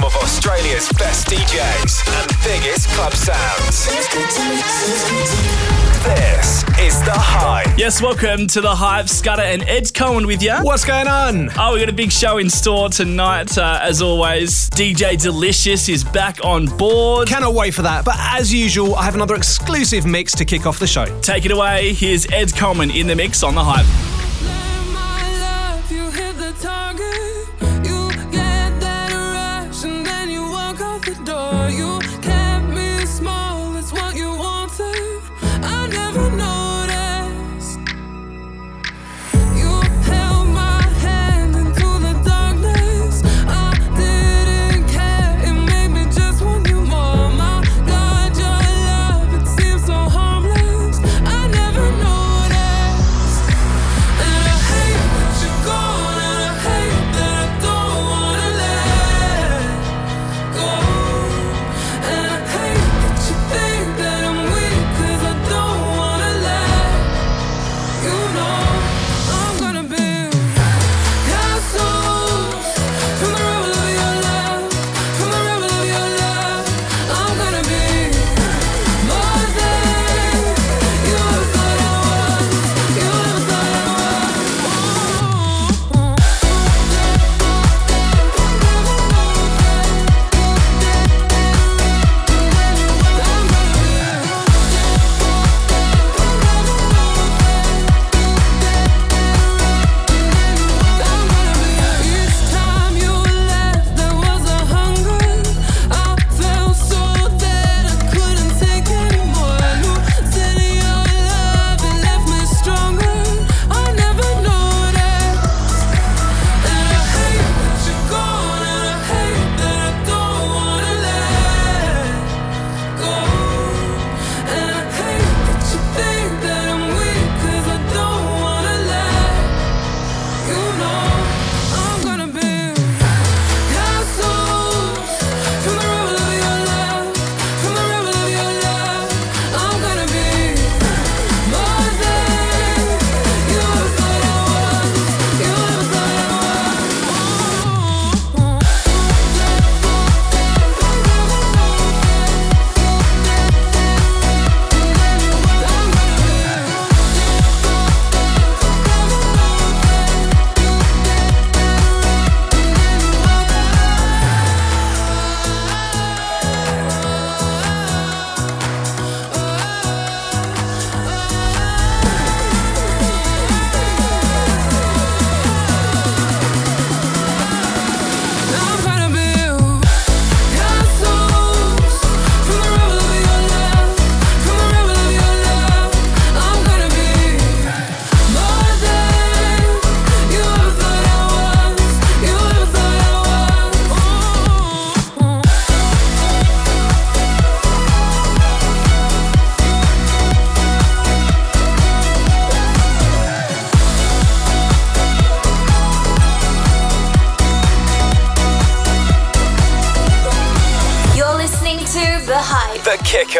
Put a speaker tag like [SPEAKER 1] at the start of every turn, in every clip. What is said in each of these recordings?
[SPEAKER 1] Home of Australia's best DJs and biggest club sounds. This is The Hype.
[SPEAKER 2] Yes, welcome to the Hype. Scudder and Ed Cohen with you.
[SPEAKER 3] What's going on?
[SPEAKER 2] Oh, we got a big show in store tonight. Uh, as always, DJ Delicious is back on board.
[SPEAKER 3] Cannot wait for that. But as usual, I have another exclusive mix to kick off the show.
[SPEAKER 2] Take it away. Here's Ed Coleman in the mix on the Hype.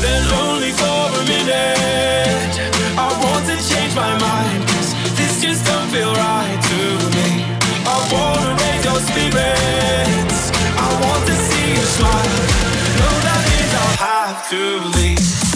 [SPEAKER 4] Then only for a minute. I want to change my mind this just don't feel right to me. I wanna raise your spirits. I want to see you smile. That means I'll have to leave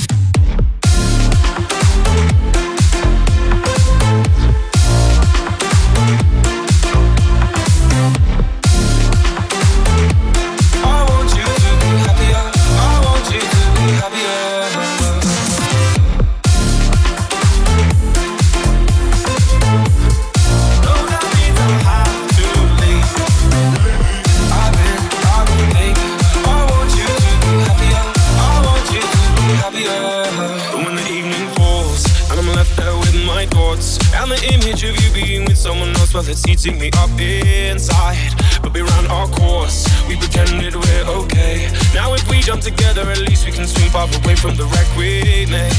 [SPEAKER 4] drama that's eating me up inside. But we ran our course, we pretended we're okay. Now, if we jump together, at least we can swing far away from the wreck we made.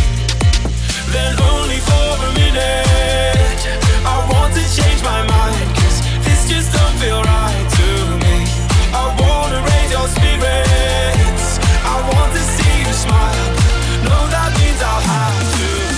[SPEAKER 4] Then, only for a minute, I want to change my mind. Cause this just don't feel right to me. I wanna raise your spirits, I want to see you smile. Know that means I'll have to.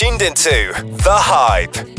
[SPEAKER 5] tuned into The Hype.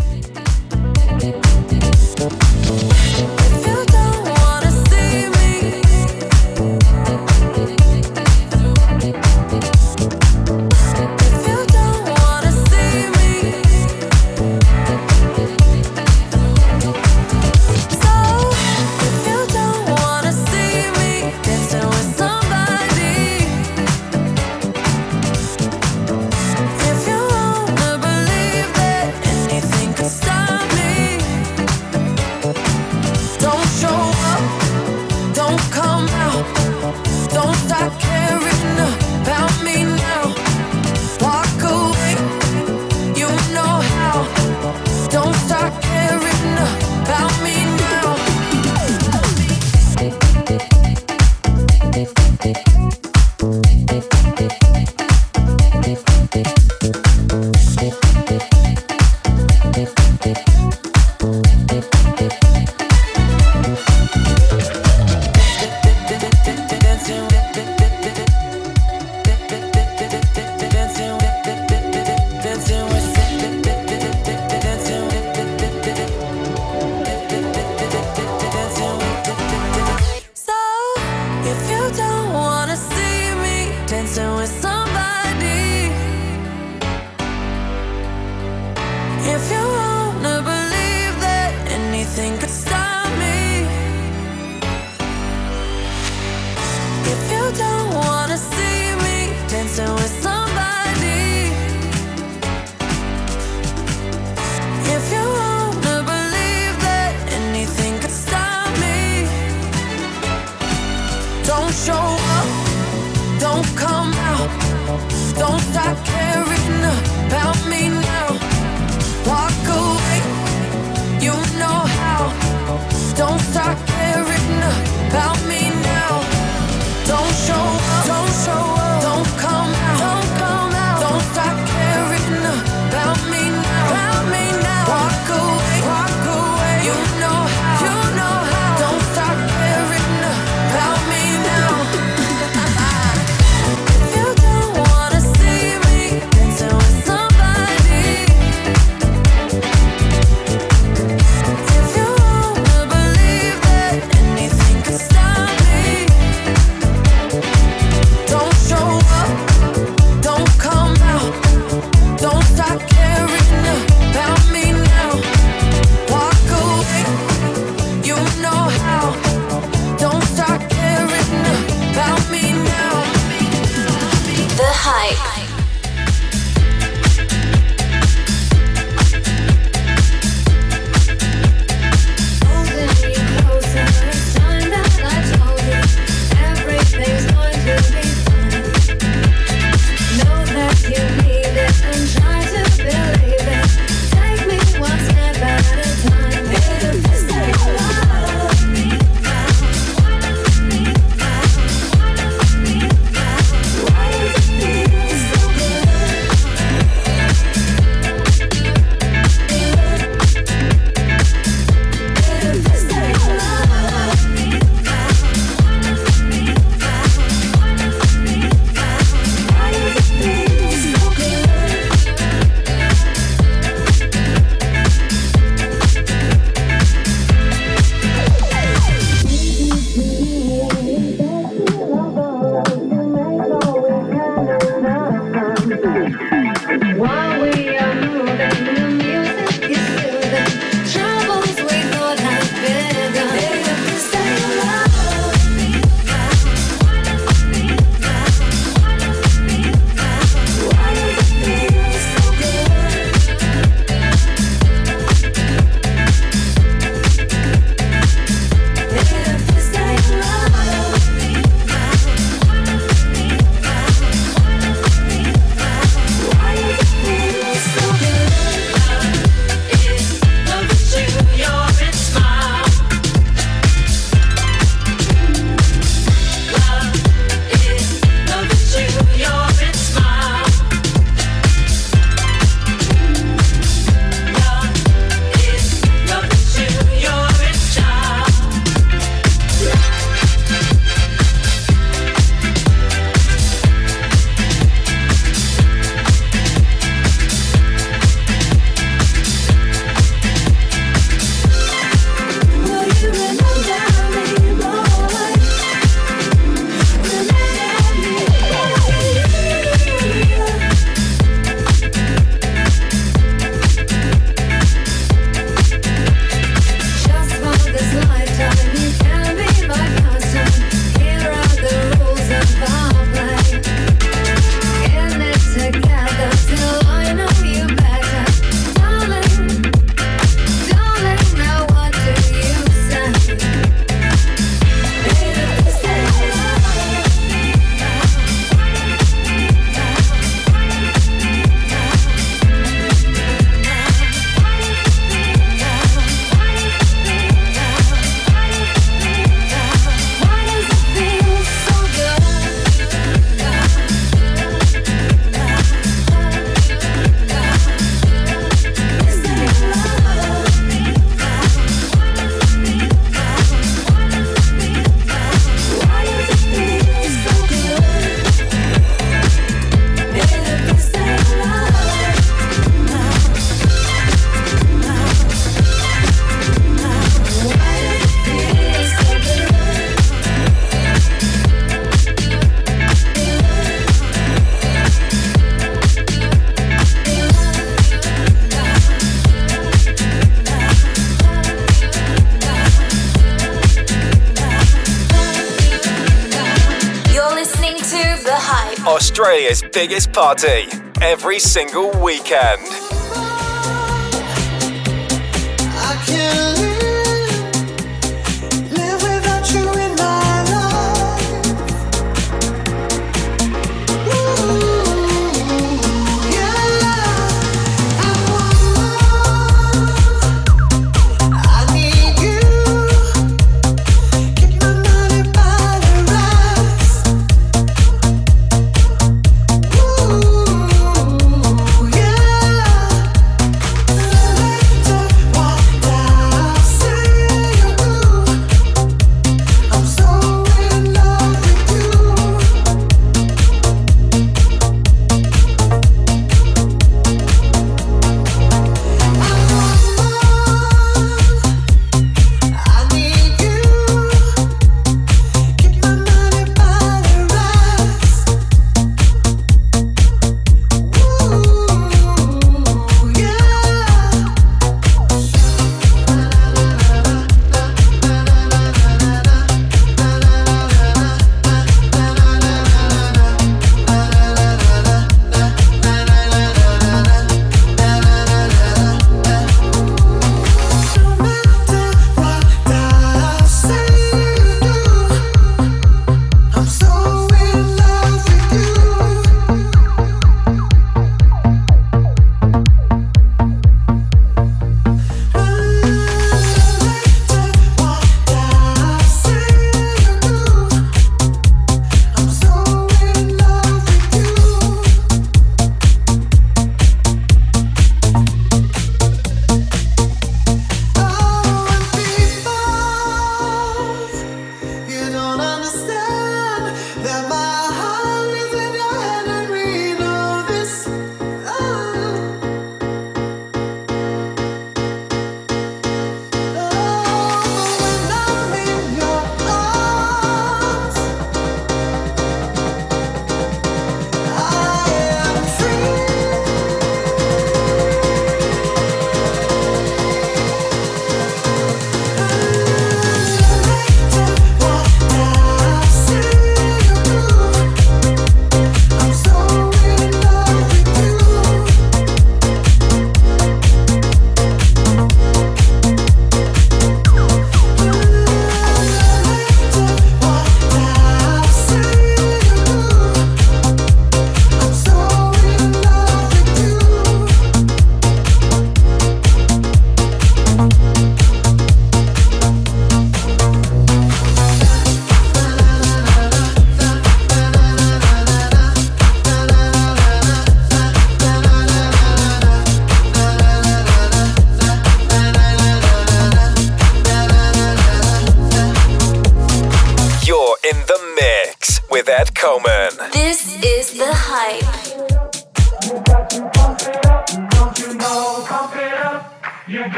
[SPEAKER 6] Biggest party every single weekend.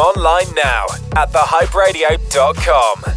[SPEAKER 1] online now at thehyperadio.com.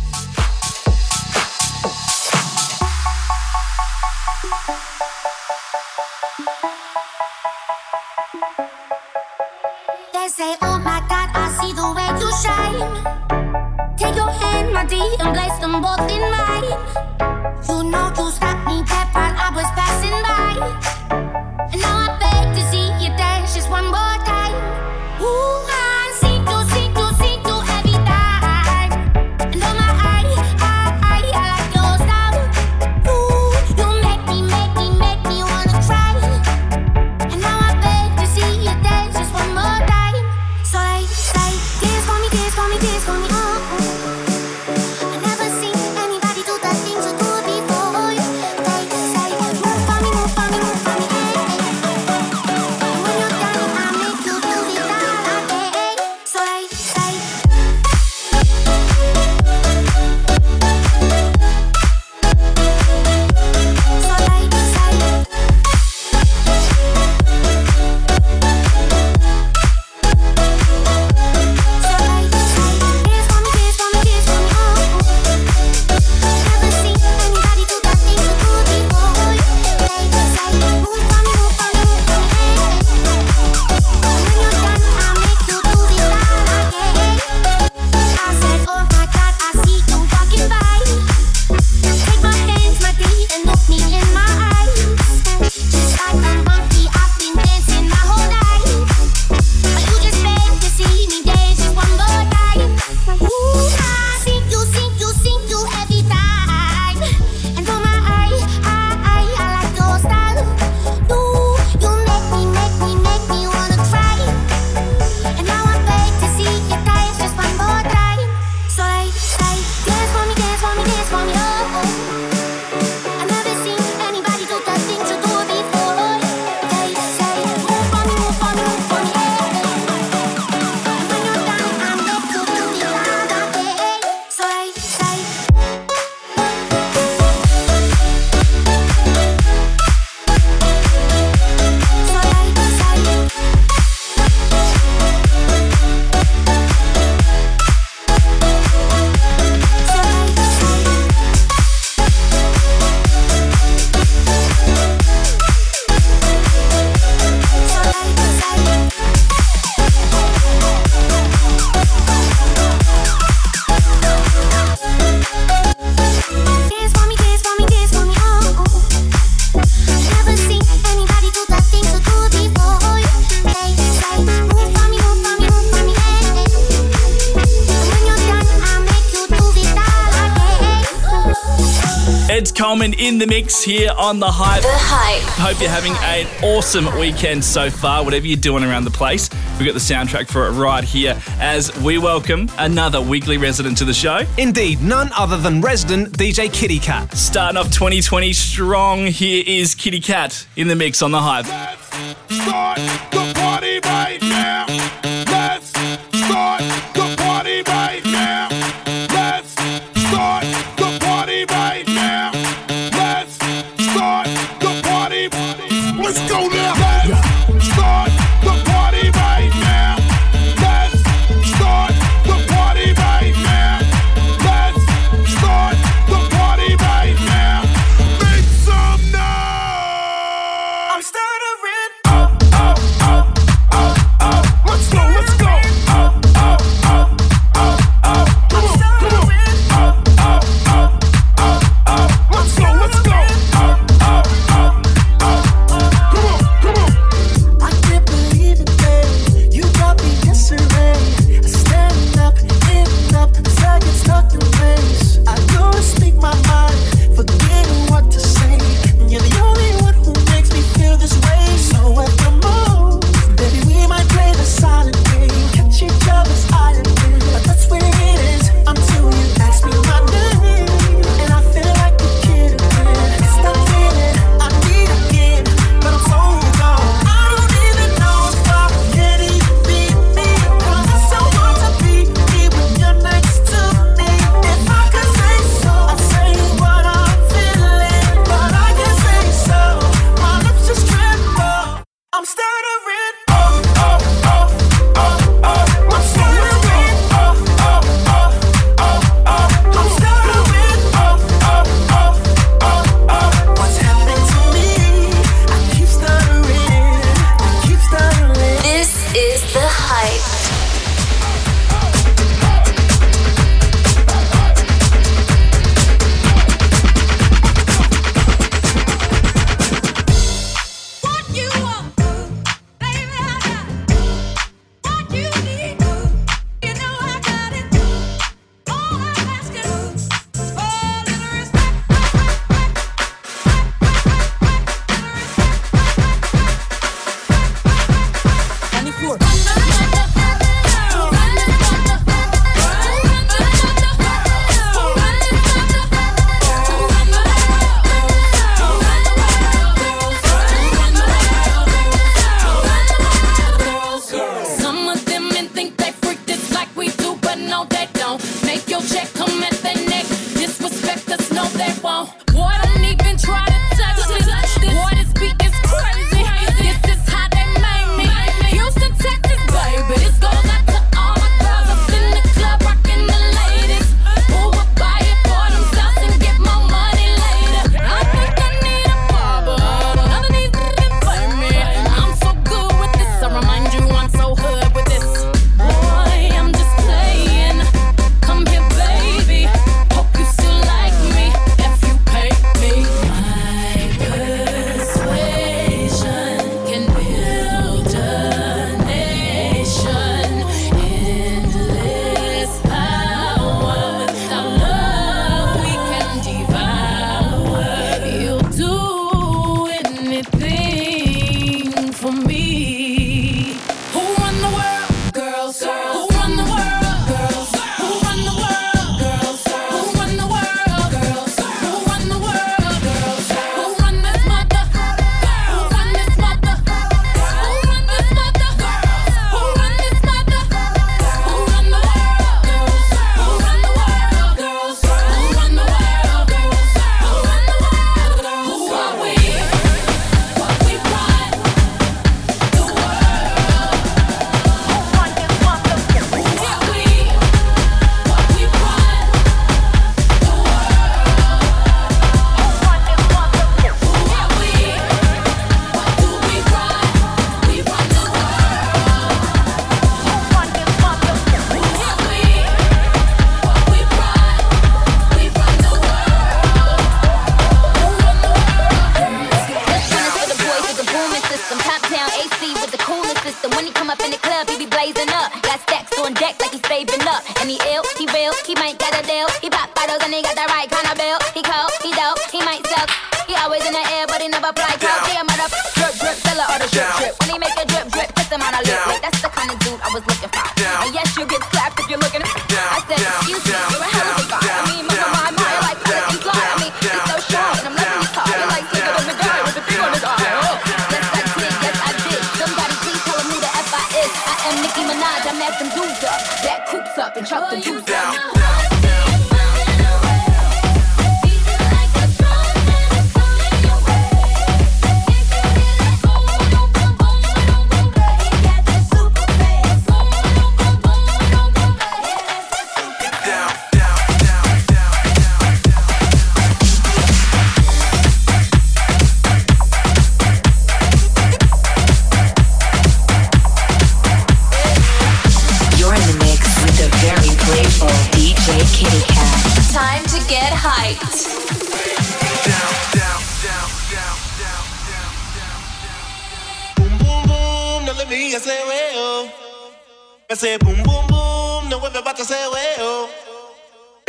[SPEAKER 7] the
[SPEAKER 8] mix here on The Hype.
[SPEAKER 9] The Hype.
[SPEAKER 8] Hope you're having an awesome weekend so far, whatever you're doing around the place. We've got the soundtrack for it right here as we welcome another weekly resident to the show.
[SPEAKER 3] Indeed, none other than resident DJ Kitty Cat.
[SPEAKER 8] Starting off 2020 strong, here is Kitty Cat in the mix on The Hype.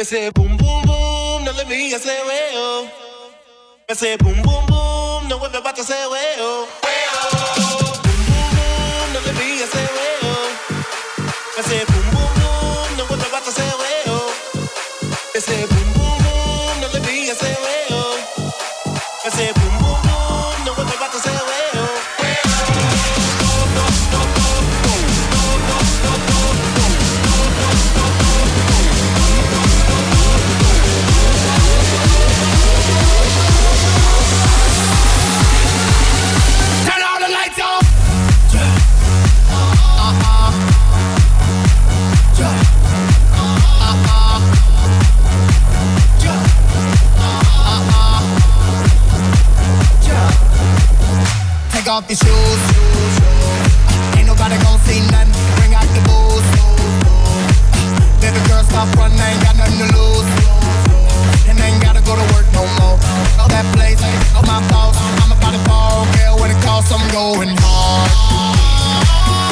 [SPEAKER 9] Ese
[SPEAKER 4] boom boom boom, no le mía ese huevo. Ese boom boom boom, no vuelve a ese huevo. Huevo. Boom boom boom, no le mía ese huevo. Ese boom boom boom, no vuelve a ese huevo. Ese boom
[SPEAKER 10] off
[SPEAKER 11] your shoes. Ain't nobody gon' see none. Bring out the booze. Baby girl, stop running. Ain't got nothing to lose. And ain't gotta go to work no more. All that place, all my thoughts. I'm about to fall. Girl, when it costs, I'm going hard.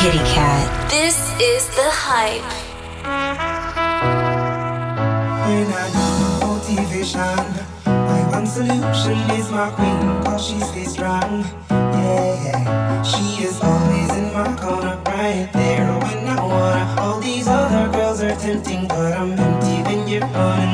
[SPEAKER 12] kitty cat.
[SPEAKER 9] This is the hype.
[SPEAKER 13] When I need motivation, my one solution is my queen, cause she stays strong. Yeah, she is always in my corner, right there when I wanna. All these other girls are tempting, but I'm empty when you're on.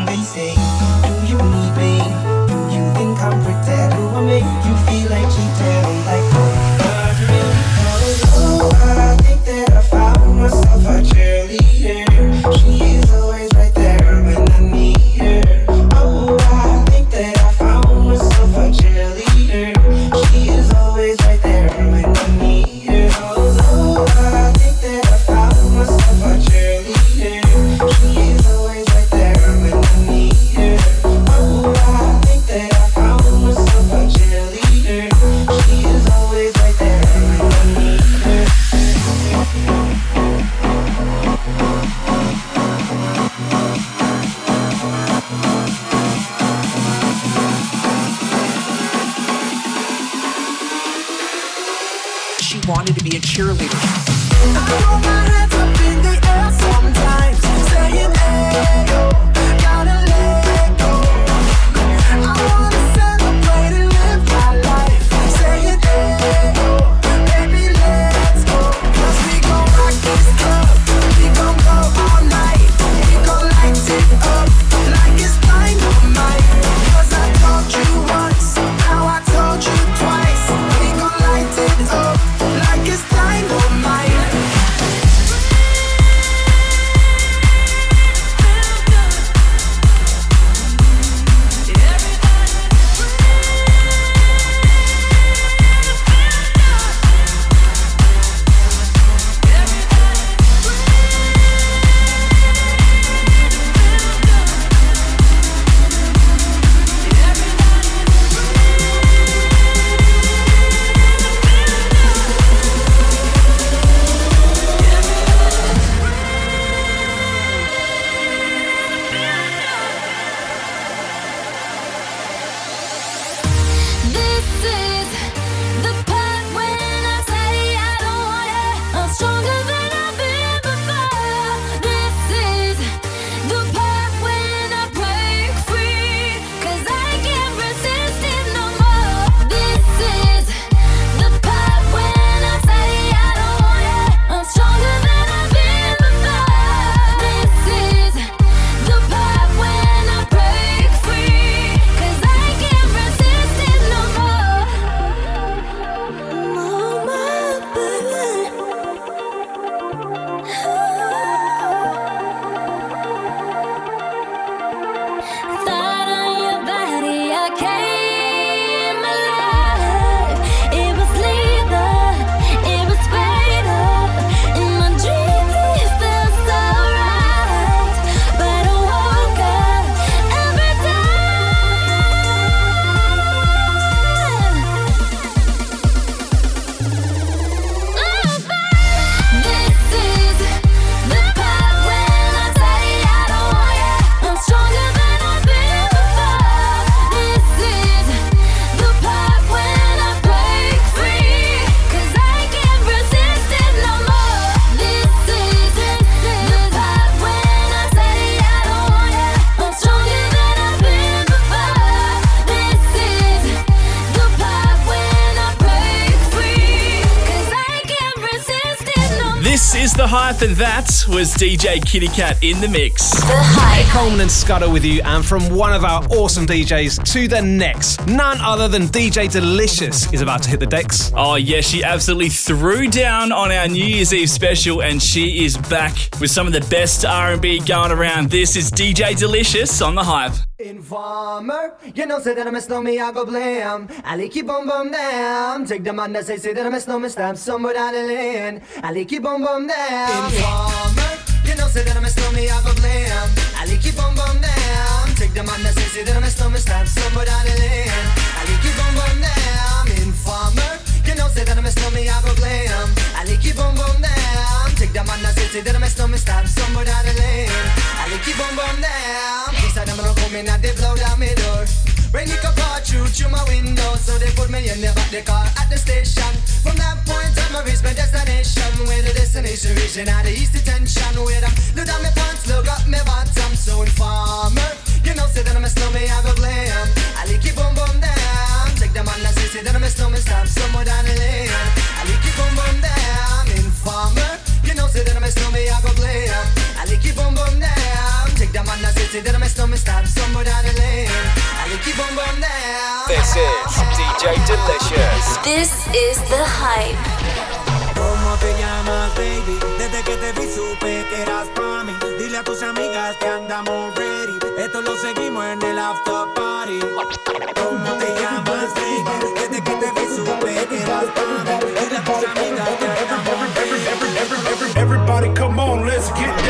[SPEAKER 13] Is
[SPEAKER 14] and
[SPEAKER 7] that was DJ Kitty Cat in the mix.
[SPEAKER 3] Hey, Coleman and Scudder with you, and from one of our awesome DJs to the next. None other than DJ Delicious is about to hit the decks.
[SPEAKER 7] Oh yeah, she absolutely threw down on our New Year's Eve special, and she is back with some of the best R&B going around. This is DJ Delicious on the hype.
[SPEAKER 14] Informer, you know, say that I miss know me, I go blame. I like bum bum damn. Take the man that say, say that I miss know me, stamp somewhere down the lane. I like bum bum damn. Informer, you know, say that I miss know me, I go blame. I like bum bum damn. Take the man that say, say that I miss know me, stamp somewhere down the lane. Say that I miss know me, I go blame. I like keep bum bum damn. Take the man that say, say that I miss know me, stamp somewhere down the lane. I like bum bum damn. These are them don't come in and they blow down my door. Rain it come pour through through my window, so they put me in the back the car at the station. From that point on, I reach my destination. Where the destination region at the east detention. Where I look down my pants, look up my bottom. So informer, you know, say that I'm a snowman, I go blame. I like it boom boom down. Take the man that say, say that I'm a snowman, stop somewhere down the lane. I like it boom boom down. Informer, you know, say that I'm a snowman, I go blame. I like it boom boom down. Take the man that say, say that I'm a snowman, stop somewhere down the lane. I like it boom boom down.
[SPEAKER 15] This is DJ Delicious.
[SPEAKER 9] This is the hype.
[SPEAKER 8] ¿Cómo te llamas, baby? Desde que te vi supe que eras pa' mí. Dile a tus amigas que andamos ready. Esto lo seguimos en el after party. ¿Cómo te llamas, baby? Desde que te vi supe que eras pa' mí. Dile a tus amigas que andamos ready.
[SPEAKER 10] Everybody come on, let's get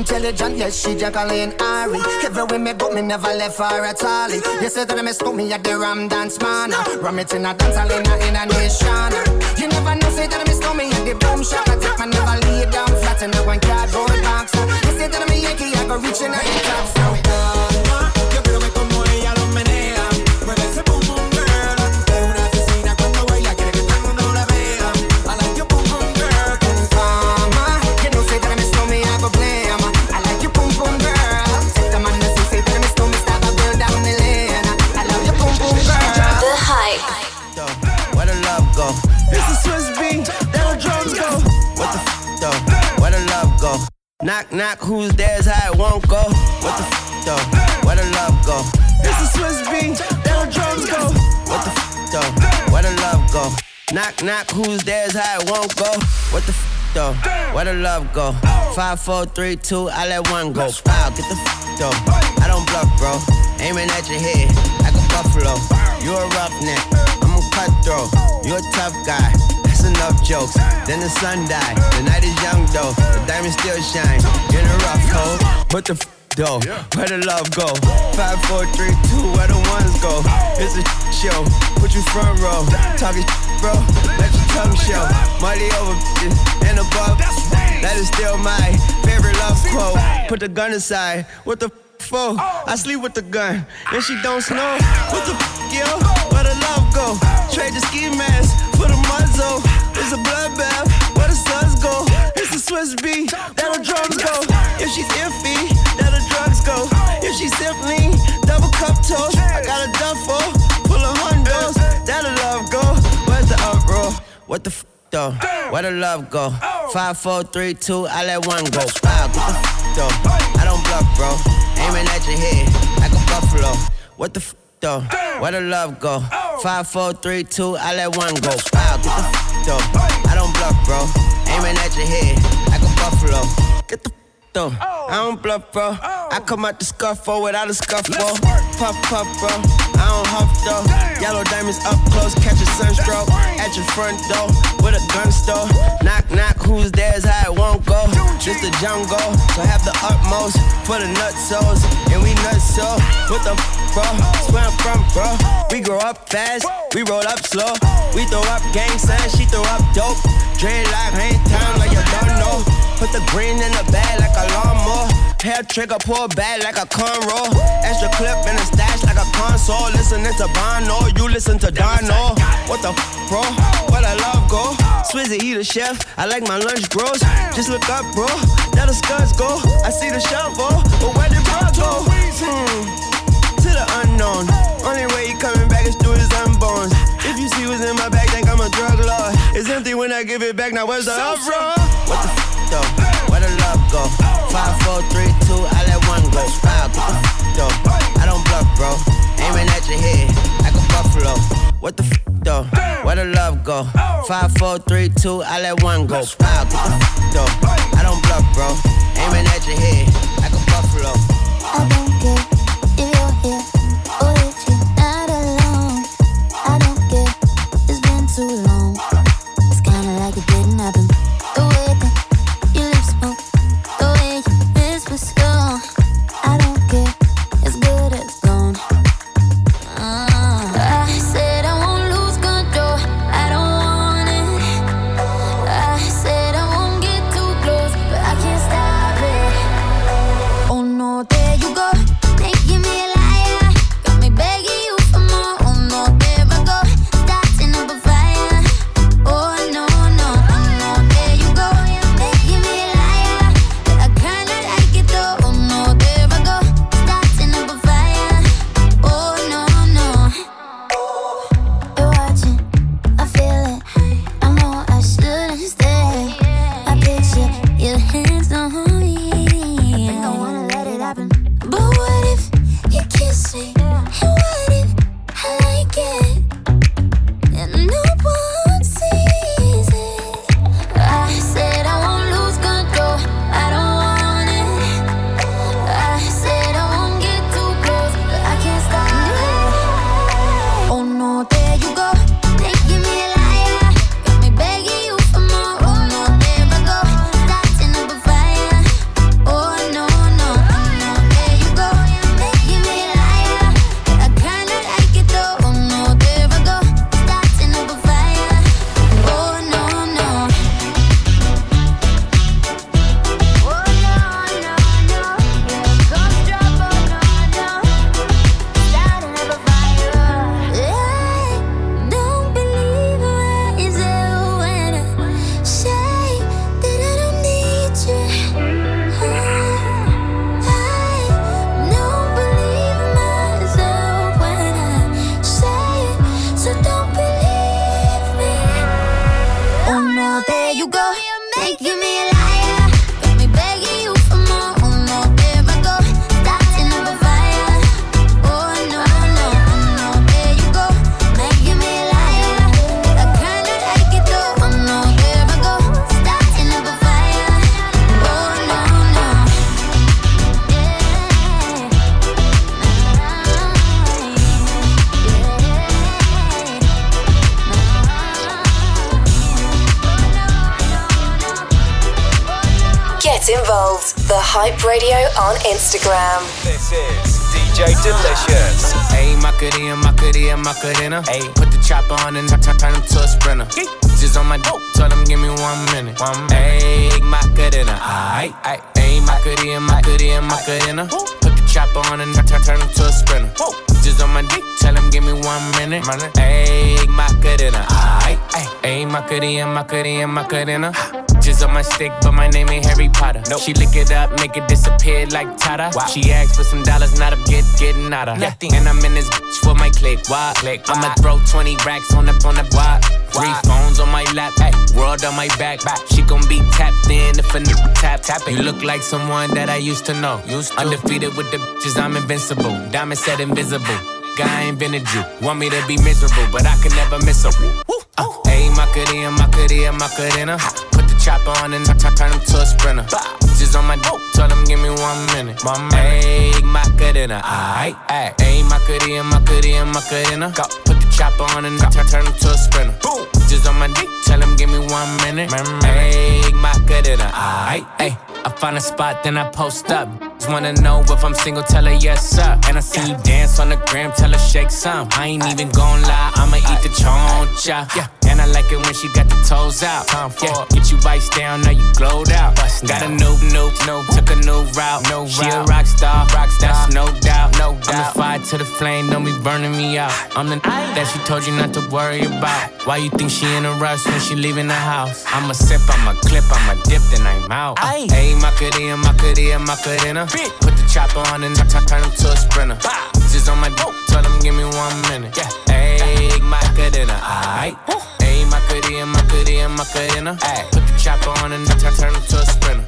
[SPEAKER 11] intelligent, yes, she Jacqueline Ari. Everywhere me go, me never left her at all. You said that me stole me at the Ram Dance Man. Ram it in a dance hall in a, a nation. You never know, say that me stole me at the boom shop. I take my never lay down flat in a one cardboard box. You said that me Yankee, I go reaching out the top. So,
[SPEAKER 16] Knock knock, who's there's how it won't go. What the f though? Where the love go? It's the Swiss beat, there the drums go. What the f though? Where the love go? Knock knock, who's there's how it won't go. What the f though? Where the love go? Five, four, three, two, I let one go. Wow, get the f though. I don't bluff, bro. Aiming at your head like a buffalo. You a roughneck, I'm a cutthroat. You a tough guy. That's enough jokes. Then the sun died. The night is young though. The diamonds still shine. In a rough hole. What the f though? Where the love go? Five, four, three, two. Where the ones go? It's a show. Put you front row. Talking bro. Let your tongue show. Money over and above. That is still my favorite love quote. Put the gun aside. What the f- for? I sleep with the gun, and she don't snow. What the f- yo? Where the love go? Trade the ski mask for the muzzle. It's a bloodbath. Where the suns go? It's the Swiss beat. That the drums go. If she's iffy, that the drugs go. If she's simply double cup toast, I got a duffel full of hundos. That the love go. Where's the uproar? What the f- though? Where the love go? Five, four, three, two, I let one go. Wow, get the f- though. I don't bluff, bro. Aiming at your head like a buffalo. What the f- though? Where the love go? Five, four, three, two, I let one go. Wow, get the f- though. I don't bluff, bro. Aiming at your head like a buffalo. Get the f- though. I don't bluff, bro. I come out the scuffle oh, without a scuffle. Puff, puff, bro. I don't huff, though. Yellow diamonds up close, catch a sunstroke. At your front door with a gun store. Knock, knock, who's there's how it won't go. Just the jungle, so have the utmost for the nutsos. And we nuts so. What the bro? Where I'm from, bro. We grow up fast, we roll up slow. We throw up gang signs, she throw up dope. Dreadlock, ain't time like you don't know. Put the green in the bag like a lawnmower. Hair trigger, pull back like a cornrow. Extra clip in the stash like a console. Listening to Bono, you listen to Dono. What the f, bro? Where the love go? Swizzy, he the chef. I like my lunch gross. Just look up, bro. There the scuds go. I see the shovel, but where did bro go? Hmm. To unknown. Only way he coming back is through his unborns. If you see what's in my bag, think I'm a drug lord. It's empty when I give it back. Now where's the uproar? What the f though? Where the love go? Five, four, three, two, I let one go. Wow, get the f though. I don't bluff, bro. Aiming at your head like a buffalo. What the f though? Where the love go? Five, four, three, two, I let one go. Wow, get the f though. I don't bluff, bro. Aiming at your head like a buffalo.
[SPEAKER 17] I don't care
[SPEAKER 18] Ayy, put the chopper on and turn, turn him to a sprinter. Just on my dope, tell him give me one minute. One. Ayy, Macarena, aight, aight. Ayy, Macarena, Macarena, Macarena. Put the chopper on and turn, turn him to a sprinter. Just on my dick, tell him give me one minute. Ayy, Macarena, aight, aight. Ayy, Macarena, Macarena, Macarena. Just on my stick, but my name ain't Harry Potter. She lick it up, make it disappear like Tata. She asked for some dollars, not a get getting out of. And I'm in this bitch for my click. Why? click I'ma throw 20 racks on up on the why? Three phones on my lap, ay, world on my back. back. She gon' be tapped in if a nigga tap tap it. You look like someone that I used to know. Used to. Undefeated with the bitches, I'm invincible. Diamond said invisible. Guy invented you. Want me to be miserable, but I can never miss a. Hey, her. Uh, Ayy, Macarena, Macarena, Macarena. Put the chopper on and turn, turn him to a sprinter. Just on my dope, tell him give me one minute. One minute. Ayy, Macarena, aight, aight. Ayy, Macarena, Macarena, Macarena. Go. Put the chopper on and turn, turn him to a sprinter. Just on my dick, tell him give me one minute. Ayy, Macarena, aight, ayy. I find a spot, then I post up. Just wanna know if I'm single, tell her yes, sir. And I see you dance on the gram, tell her shake some. I ain't even gon' lie, I'ma eat the choncha. Yeah. I like it when she got the toes out. time Yeah. Get you vice down, now you glowed out. Got a new, new, new, took a new route. No she a rock star, rock star, that's no doubt. No doubt. I'm the fire to the flame, don't be burning me out. I'm the that she told you not to worry about. Why you think she in a rush when she leaving the house? I'm a sip, I'm a clip, I'm a dip, then I'm out. Ayy, Macarena, Macarena, Macarena. Put the chopper on and turn, turn him to a sprinter. Just on my dope, tell him give me one minute. Yeah. Ayy, Macarena, aight. Ayy, Macarena, Macarena, Macarena. Ayy, put the chopper on and turn, turn him to a sprinter.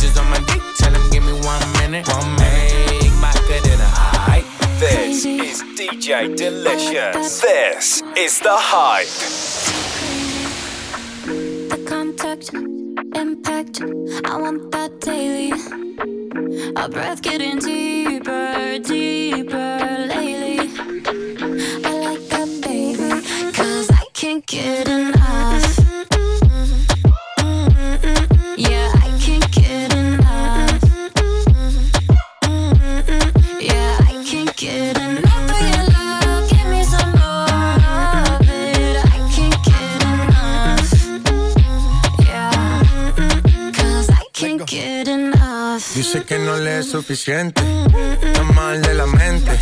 [SPEAKER 18] Just on my dick, tell him give me one minute. One minute. Ayy, Macarena, aight.
[SPEAKER 1] This is DJ Delicious. This is the hype.
[SPEAKER 17] the contact, impact. I want that daily. Our breath getting deeper, deeper lately. I can't get enough. Yeah, I can't get enough. Yeah, I can't get enough of your love. Give me some more of it. I can't get enough. Yeah, cause I can't get enough.
[SPEAKER 19] Dice que no le es suficiente, está mal de la mente.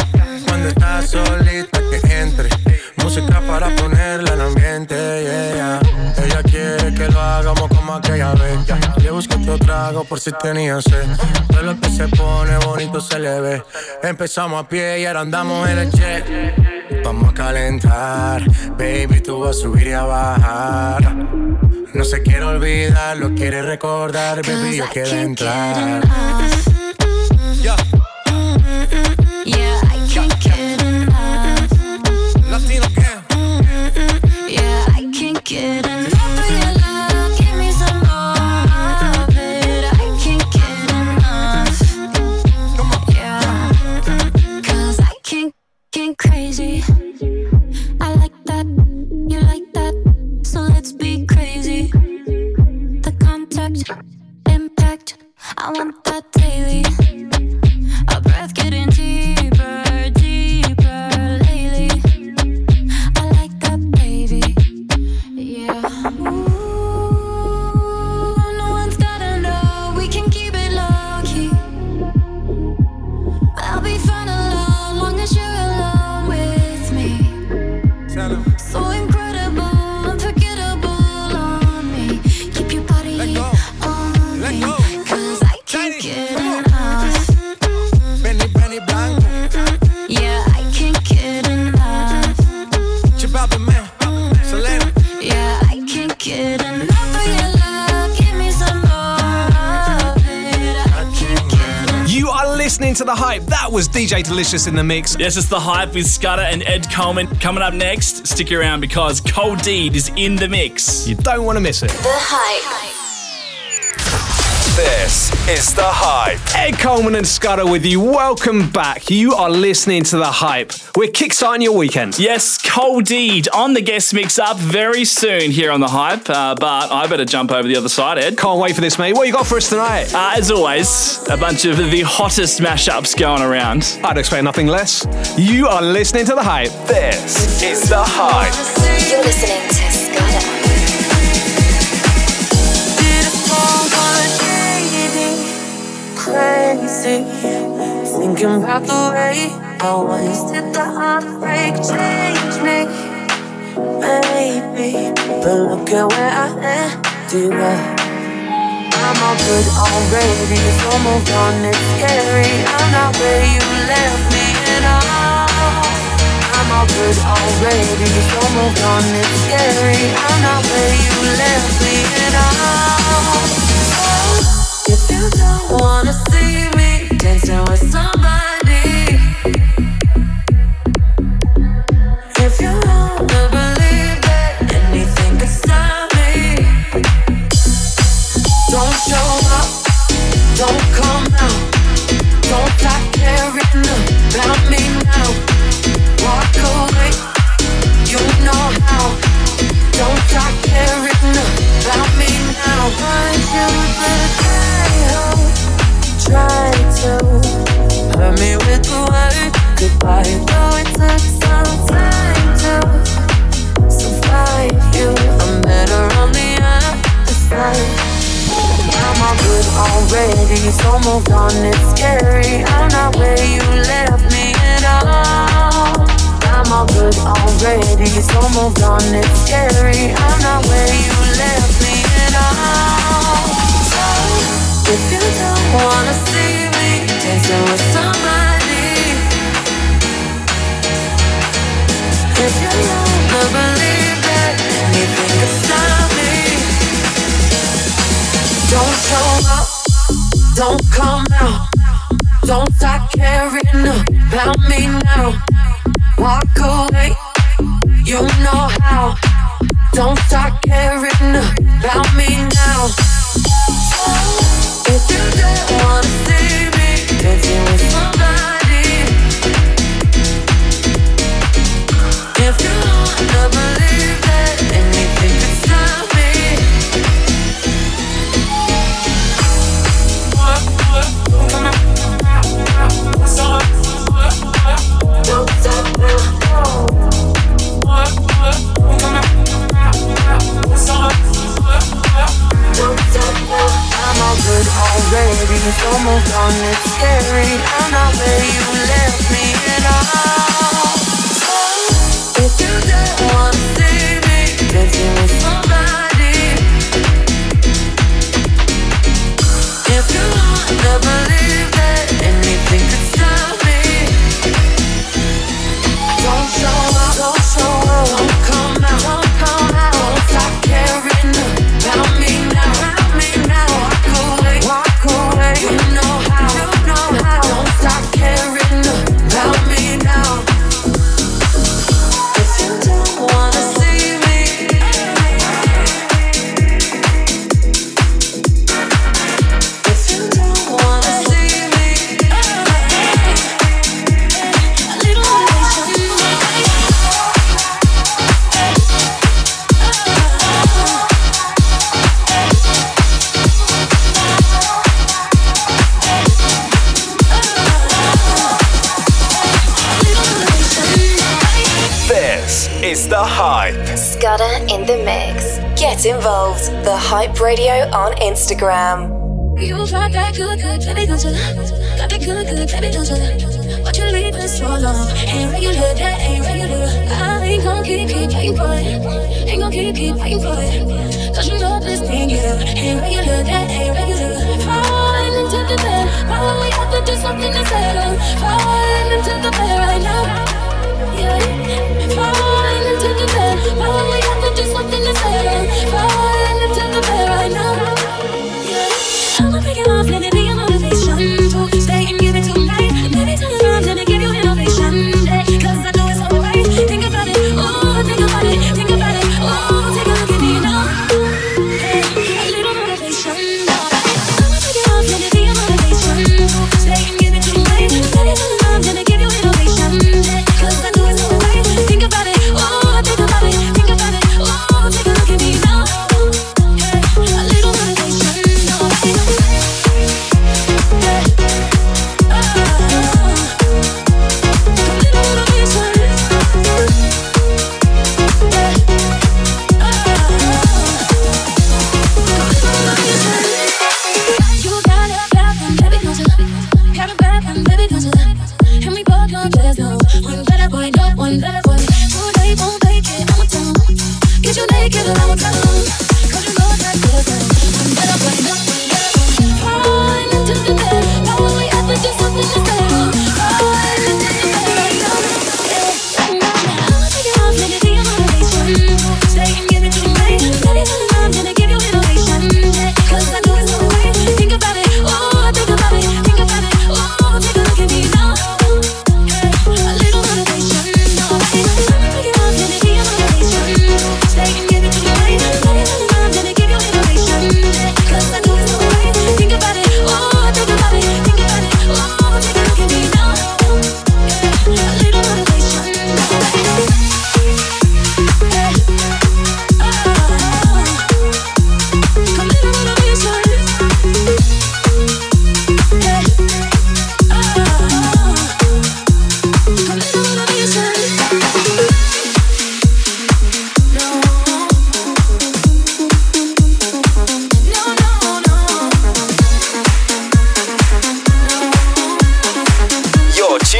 [SPEAKER 19] Cuando está solita que entre, música para ponerla en ambiente. yeah, yeah. Ella quiere que lo hagamos como aquella vez. Le busco otro trago por si tenía sed. Todo lo que se pone bonito se le ve. Empezamos a pie y ahora andamos en el jet. Vamos a calentar, baby, tú vas a subir y a bajar. No se quiere olvidar, lo quiere recordar, baby, yo quiero entrar.
[SPEAKER 17] Yeah, I can't get enough.
[SPEAKER 19] Latino
[SPEAKER 17] Yeah, I get enough of your love. Give me some more of it. I can't get enough. Yeah, cause I can't get crazy. I like that, you like that, so let's be crazy. The contact, impact, I want that daily.
[SPEAKER 3] To The Hype. That was DJ Delicious in the mix.
[SPEAKER 2] Yes, it's the hype with Scudder and Ed Coleman. Coming up next, stick around because Coldeed is in the mix.
[SPEAKER 3] You don't want to miss it.
[SPEAKER 9] The Hype.
[SPEAKER 1] This is The Hype.
[SPEAKER 3] Ed Coleman and Scudder with you. Welcome back. You are listening to The Hype. We're kickstarting your weekend.
[SPEAKER 2] Yes, Coldeed on the guest mix up very soon here on the hype. Uh, but I better jump over the other side, Ed.
[SPEAKER 3] Can't wait for this, mate. What you got for us tonight?
[SPEAKER 2] Uh, as always, a bunch of the hottest mashups going around.
[SPEAKER 3] I'd expect nothing less. You are listening to The Hype.
[SPEAKER 1] This is The Hype.
[SPEAKER 9] You're listening to
[SPEAKER 5] crazy. Thinking about the way I was. Did the heartbreak change me? Maybe. But look at where I ended up. I'm all good already. So moved on, it's scary. I'm not where you left me at all. I'm all good already. So moved on, it's scary. I'm not where you left me at all. If you don't wanna see me dancing with somebody, if you wanna believe that anything could stop me, don't show up, don't come out, don't stop caring about me now. Walk away, you know how. Don't caring about me now. You to hurt me with the word goodbye. Though it took some time to survive you, I'm better on the. I'm all good already, so moved on. It's scary. I'm not where you left me at all. I'm all good already, so moved on. It's scary. I'm not where you left me if you don't wanna see me dancing with somebody, if you wanna believe that anything could stop me, don't show up, don't come out, don't caring about me now. Walk away, you know how. Don't stop caring about me now. If you don't wanna see already. So moved on, it's scary. I'm not where you left me at all.
[SPEAKER 9] Radio on Instagram.
[SPEAKER 5] You that good, good, baby, don't you? Got that good, good, baby, don't you? You long? Ain't regular, that ain't regular. I ain't gon' keep, keep waiting for it. Ain't gon' keep, keep waiting for it. Cause you know this thing. Ain't regular, that ain't regular. Falling into the bed. We have to do something to settle? Falling into the bed right now. Yeah. Falling into the bed. We have to do something to settle? Falling I'm picking off, let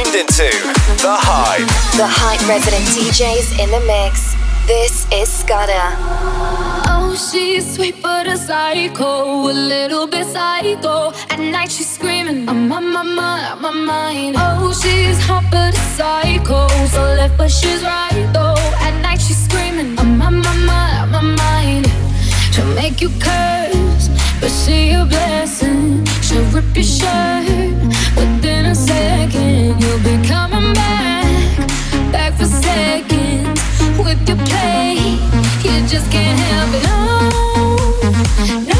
[SPEAKER 15] tuned into The Hype.
[SPEAKER 20] The hype resident DJs in the mix. This is Scudder.
[SPEAKER 21] Oh, she's sweet but a psycho, a little bit psycho. At night she's screaming, I'm on my mind, on my mind. Oh, she's hot but a psycho, so left but she's right though. At night she's screaming, I'm on my mind, on my mind. She'll make you curse, she a blessing. She'll rip your shirt within a second. You'll be coming back, back for seconds with your play. You just can't help it. No, no,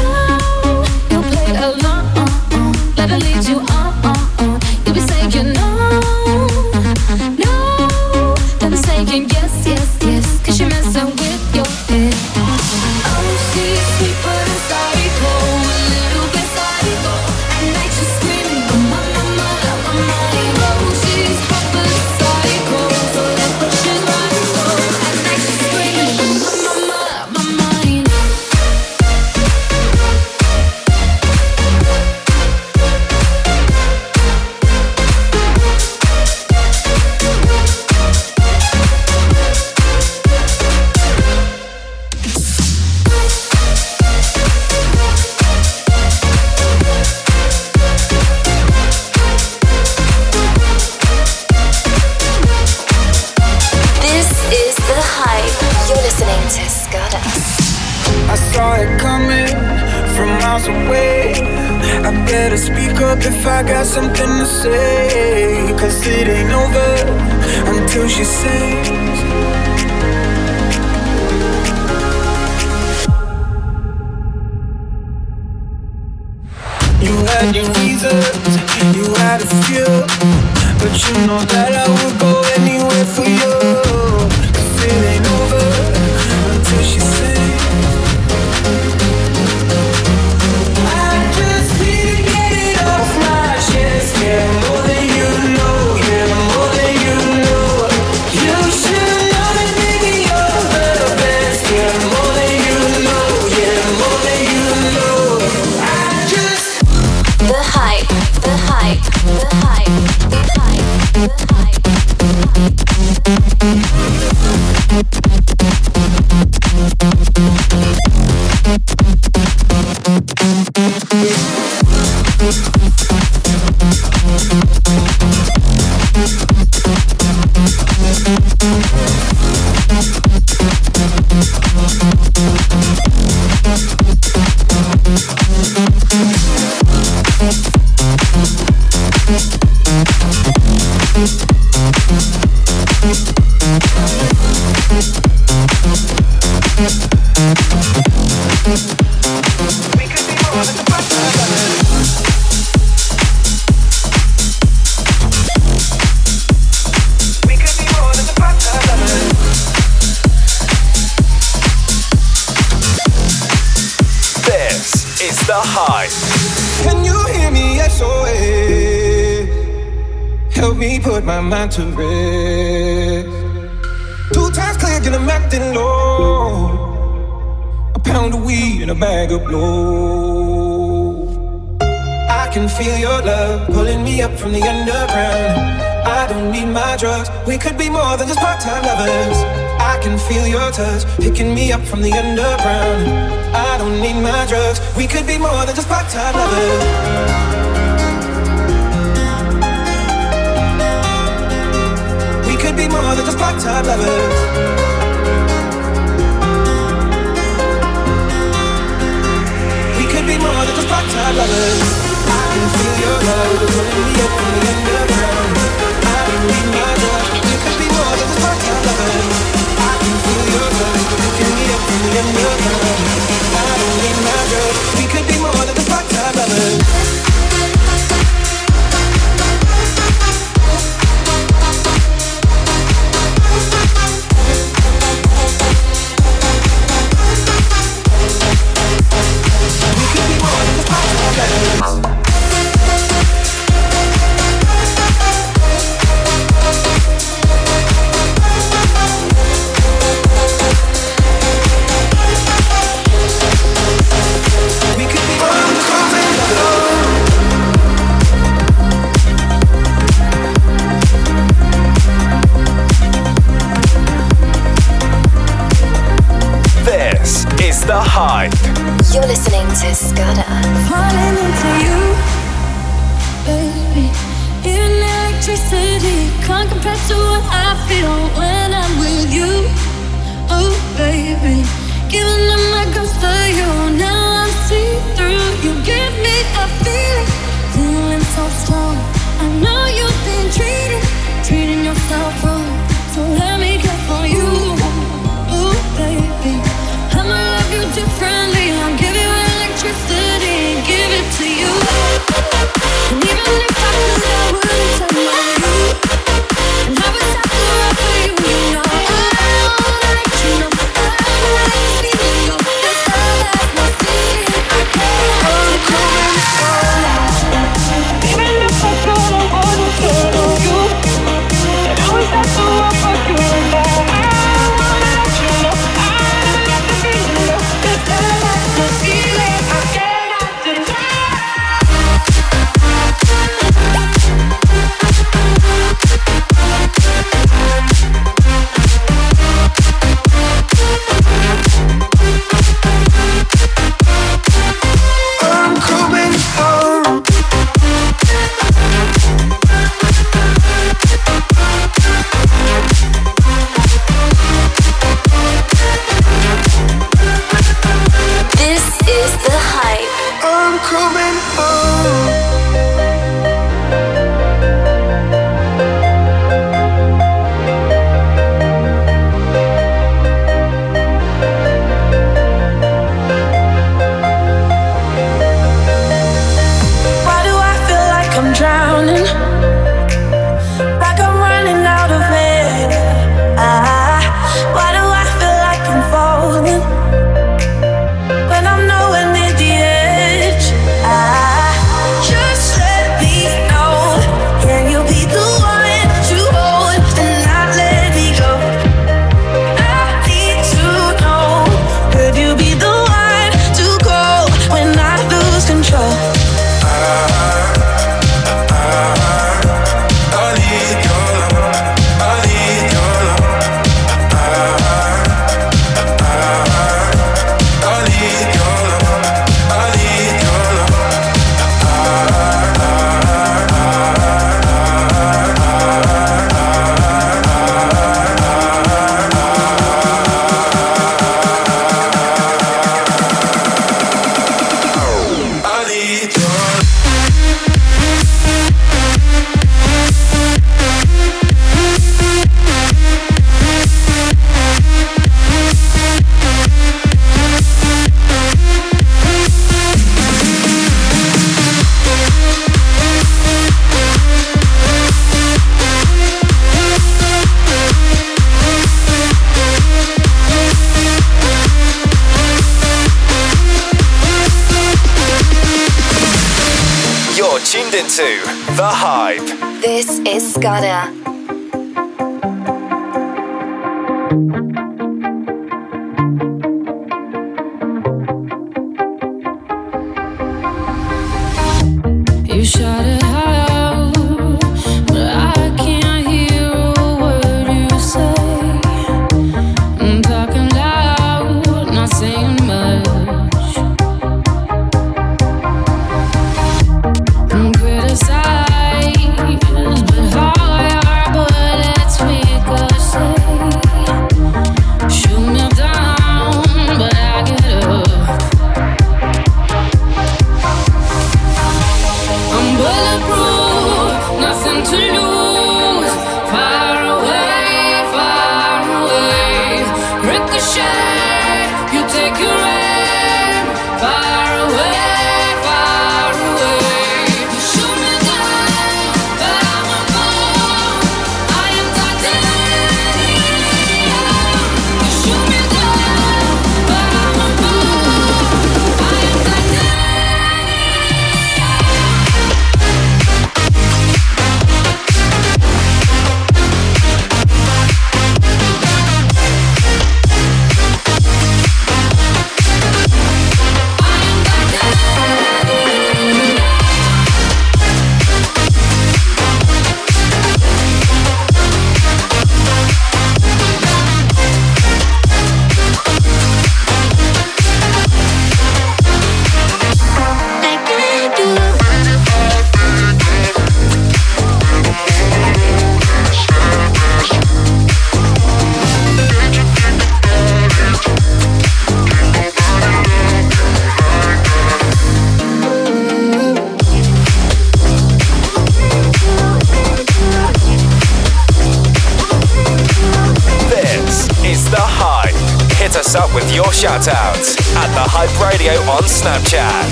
[SPEAKER 4] acting low. A pound of weed and a bag of blow. I can feel your love pulling me up from the underground. I don't need my drugs. We could be more than just part-time lovers. I can feel your touch picking me up from the underground. I don't need my drugs. We could be more than just part-time lovers. We could be more than just part-time lovers. Lovers. I can feel your love pulling me up from the underground. I my could be more than just lovers. I can feel your love me up from the underground. I don't need my. We could be more than just part-time lovers.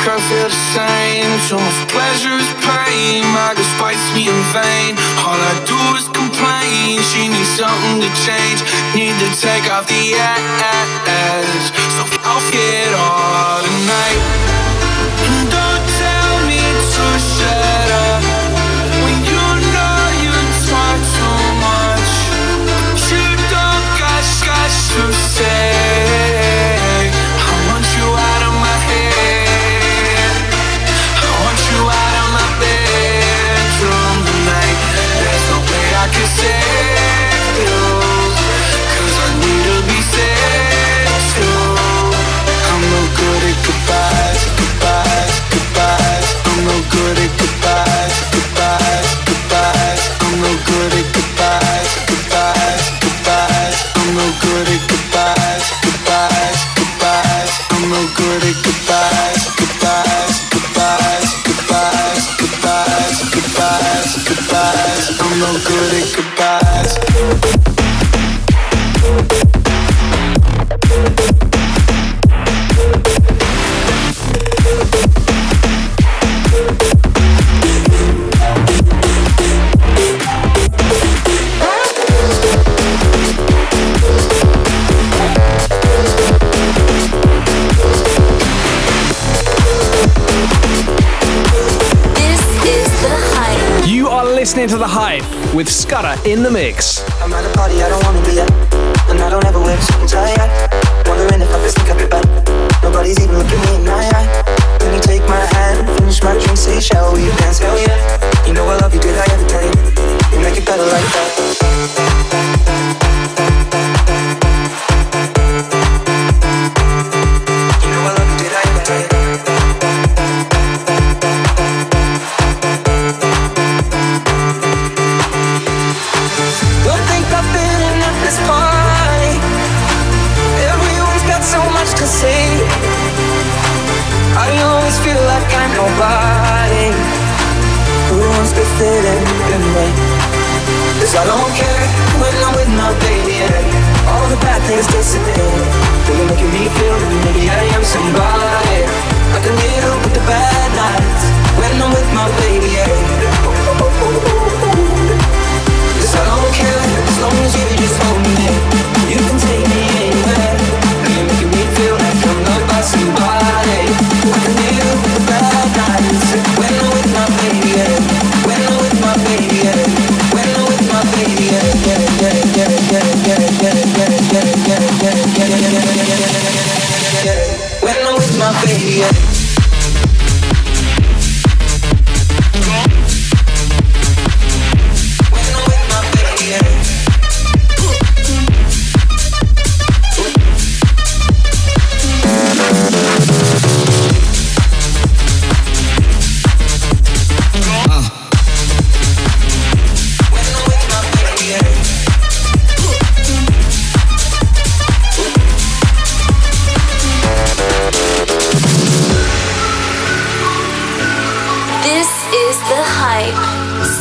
[SPEAKER 5] And feel the
[SPEAKER 4] same. So much pleasure is pain. My girl spites me in vain. All I do is complain. She needs something to change. Need to take off the ass. So I'll get all tonight.
[SPEAKER 3] could it go? With Scudder in the mix.
[SPEAKER 22] I'm at a party I don't wanna be at, and I don't ever. Wondering if I sneak up. Nobody's even looking me in my eye. Can you take my hand, finish my drink, say shall we dance? Hell yeah. You know I love you, did I ever tell you? You make it better like that. Cause I don't care when I'm with my baby. yeah. All the bad things disappear. They're making me feel that maybe I am somebody. I can deal with the bad nights when I'm with my baby. yeah. Cause I don't care as long as you just hold me. You can take me anywhere. You're making me feel like I'm loved by somebody. I can deal When I'm with my baby.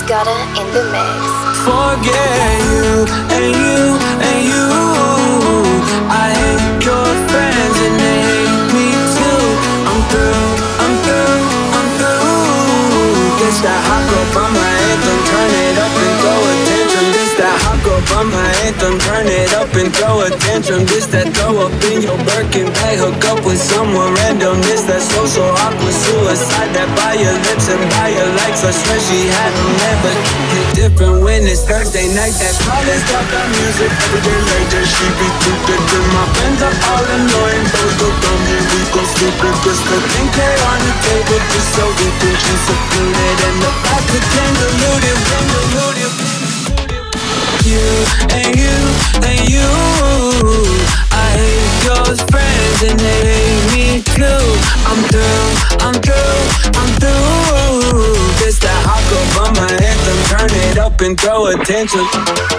[SPEAKER 9] Scudder in the mix.
[SPEAKER 4] Forget you and you and you. I hate your friends and they hate me too. I'm through, I'm through, I'm through. That hot girl from my anthem, turn it up and throw a tantrum. This that from my anthem, turn it up and throw a tantrum. This that throw up in your Birkin bag, hook up with someone random. This that social awkward suicide that buy your lips and buy your likes. I swear she had them never hit different when it's Thursday night. That college got that music every later. She be good and my friends are all annoying. Those go dumb here, we go stupid. Just the 10K on the table, just so we think she's secluded. And the back of deluded, deluded. You and you and you. I hate your friends and they hate me too. I'm through, I'm through, I'm through. This that hot girl from my anthem, turn it up and throw attention.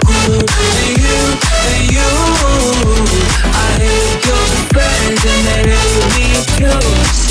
[SPEAKER 4] You and you and you. I hate your friends and they hate
[SPEAKER 17] me
[SPEAKER 23] too.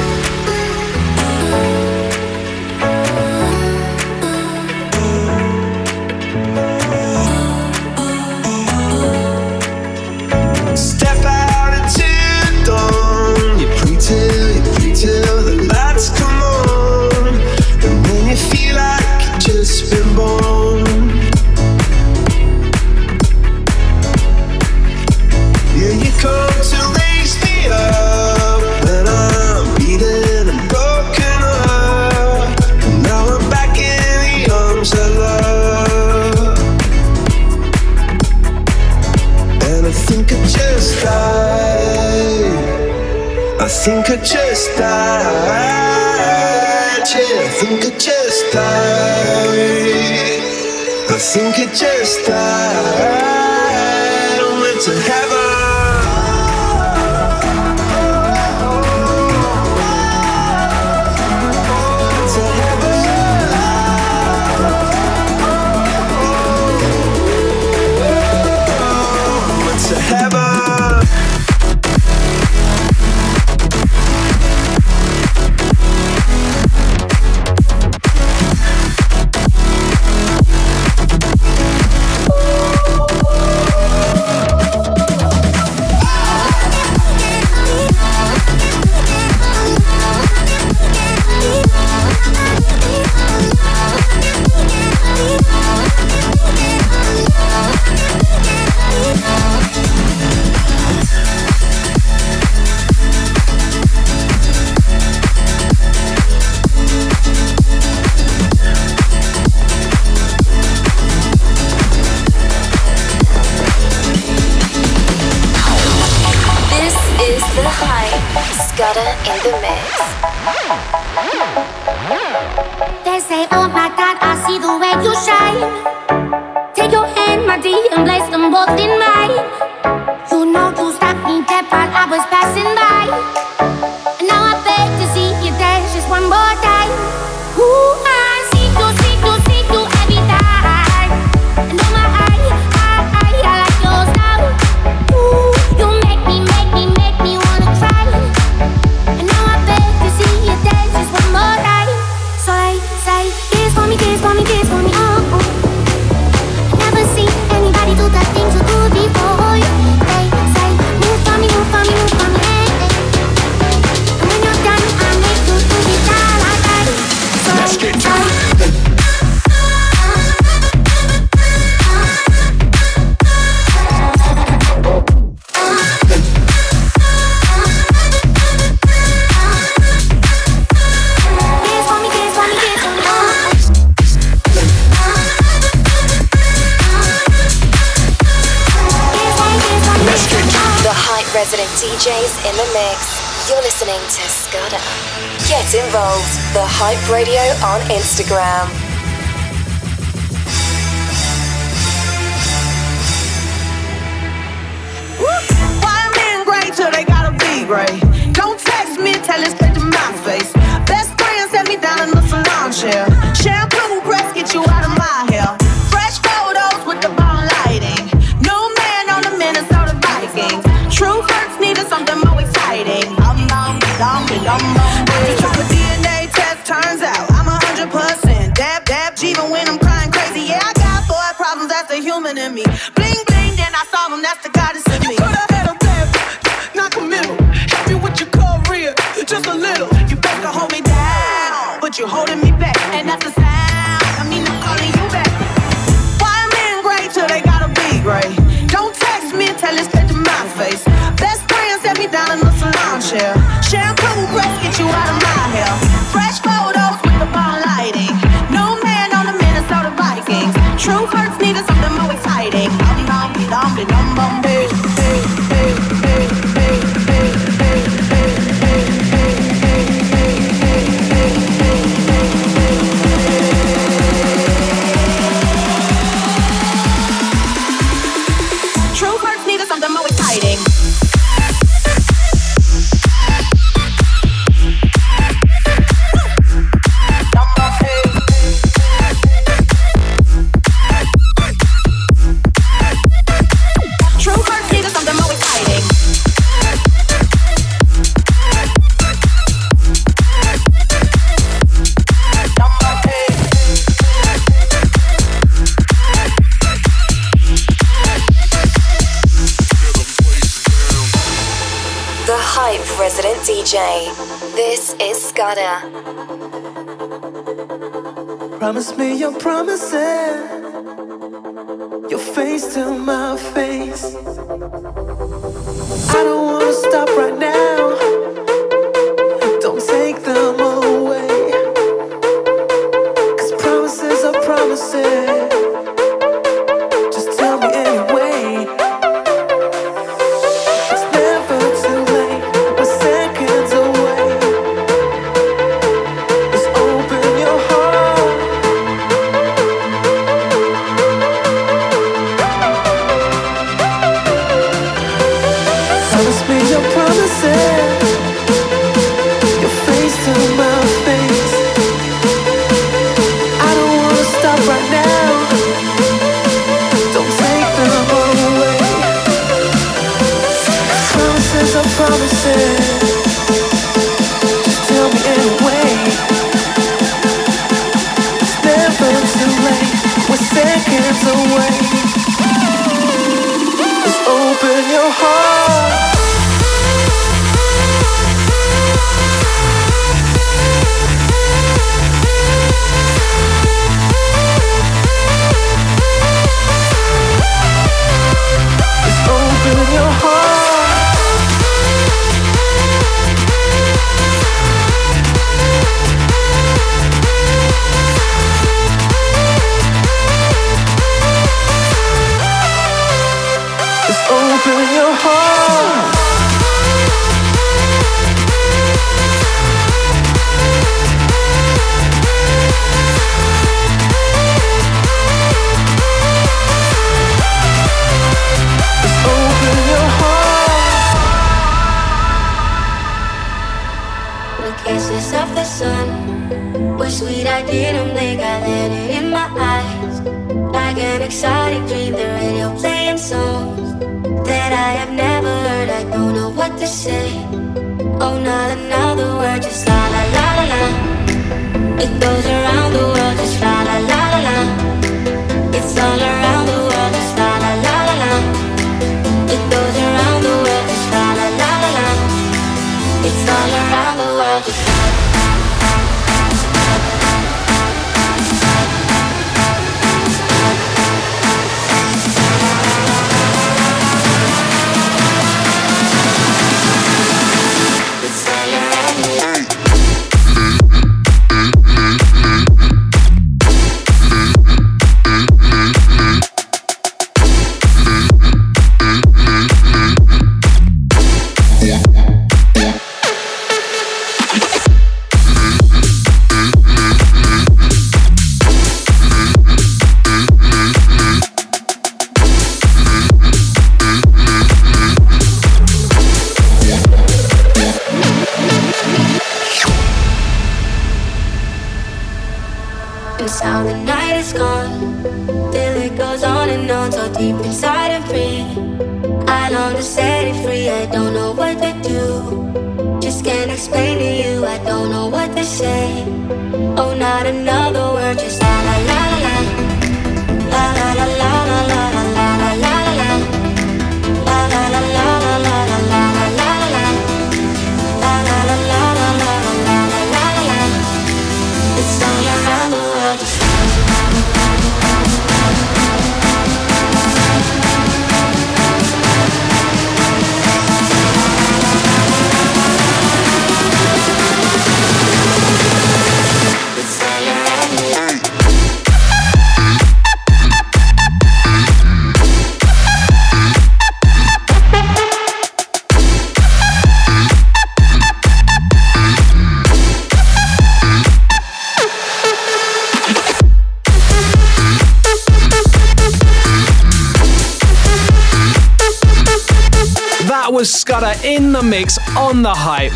[SPEAKER 3] Scudder in the mix on the hype.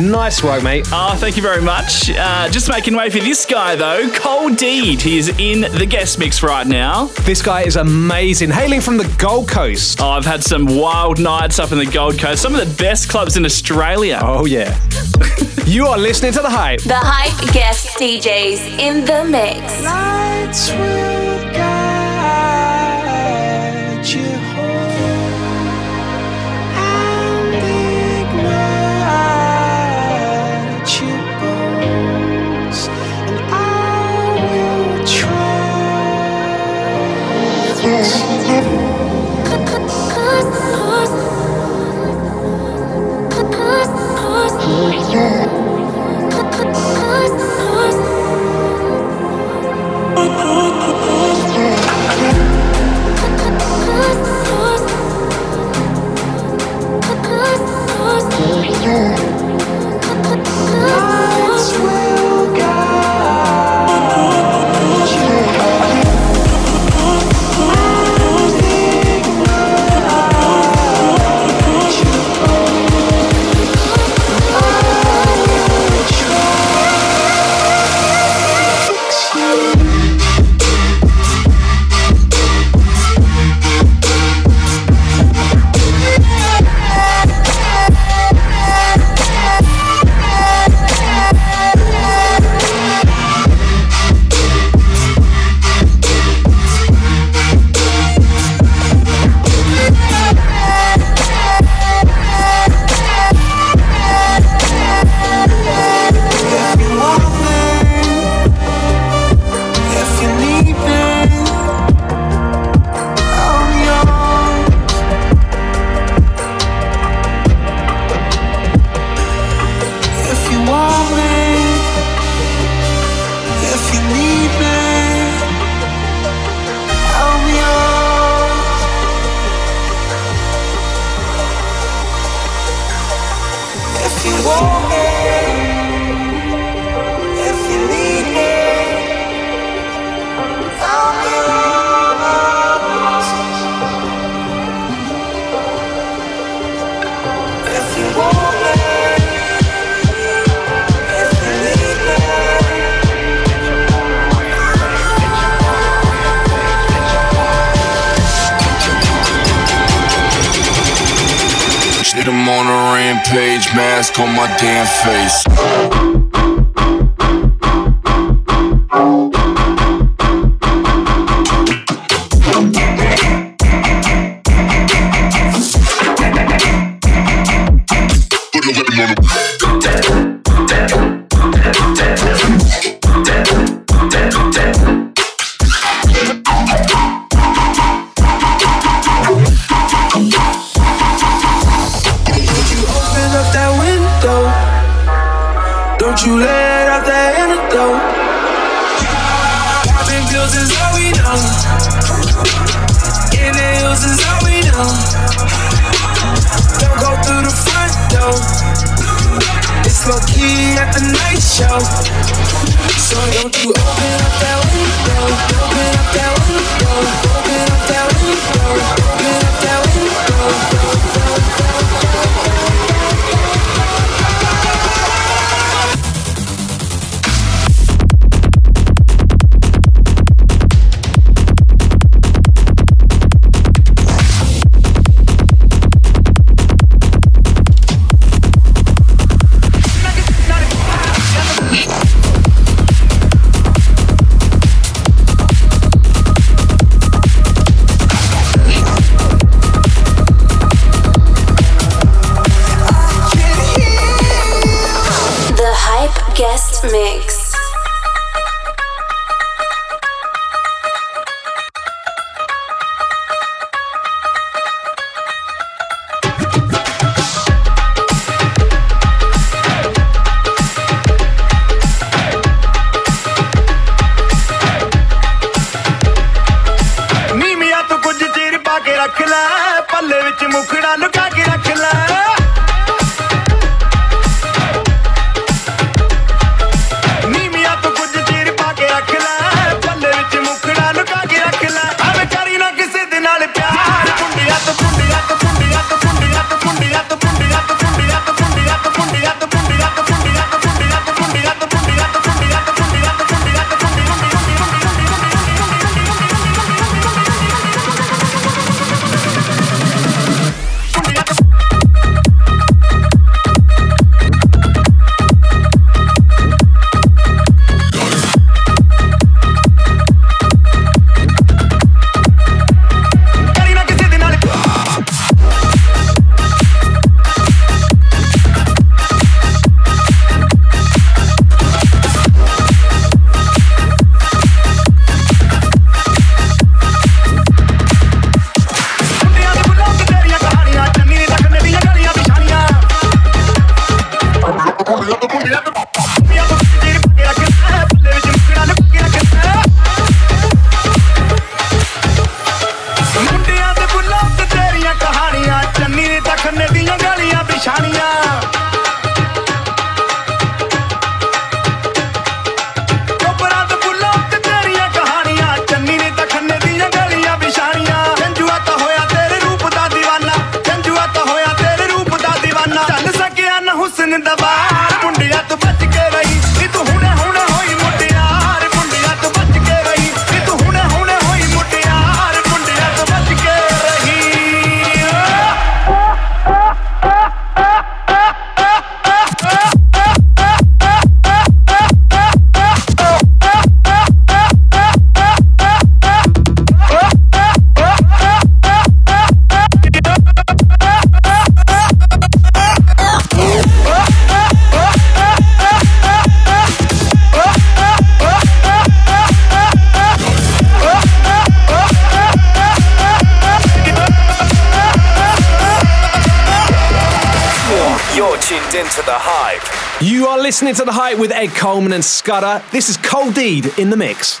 [SPEAKER 3] Nice work, mate.
[SPEAKER 7] Ah, oh, thank you very much. Uh, just making way for this guy, though, Coldeed. He is in the guest mix right now.
[SPEAKER 3] This guy is amazing, hailing from the Gold Coast.
[SPEAKER 7] Oh, I've had some wild nights up in the Gold Coast, some of the best clubs in Australia.
[SPEAKER 3] Oh, yeah. you are listening to The Hype.
[SPEAKER 6] The Hype guest DJs in the mix.
[SPEAKER 24] you
[SPEAKER 14] let out the antidote. Popping pills is all we know. In the hills is all we know. Don't go through the front door. It's low key at the night show. So don't you open up that window, open up that window, open up that window, open up that window.
[SPEAKER 15] to The Hype.
[SPEAKER 3] You are listening to The Hype with Ed Coleman and Scudder. This is Coldeed in the Mix.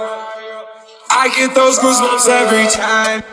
[SPEAKER 20] get those goosebumps every time.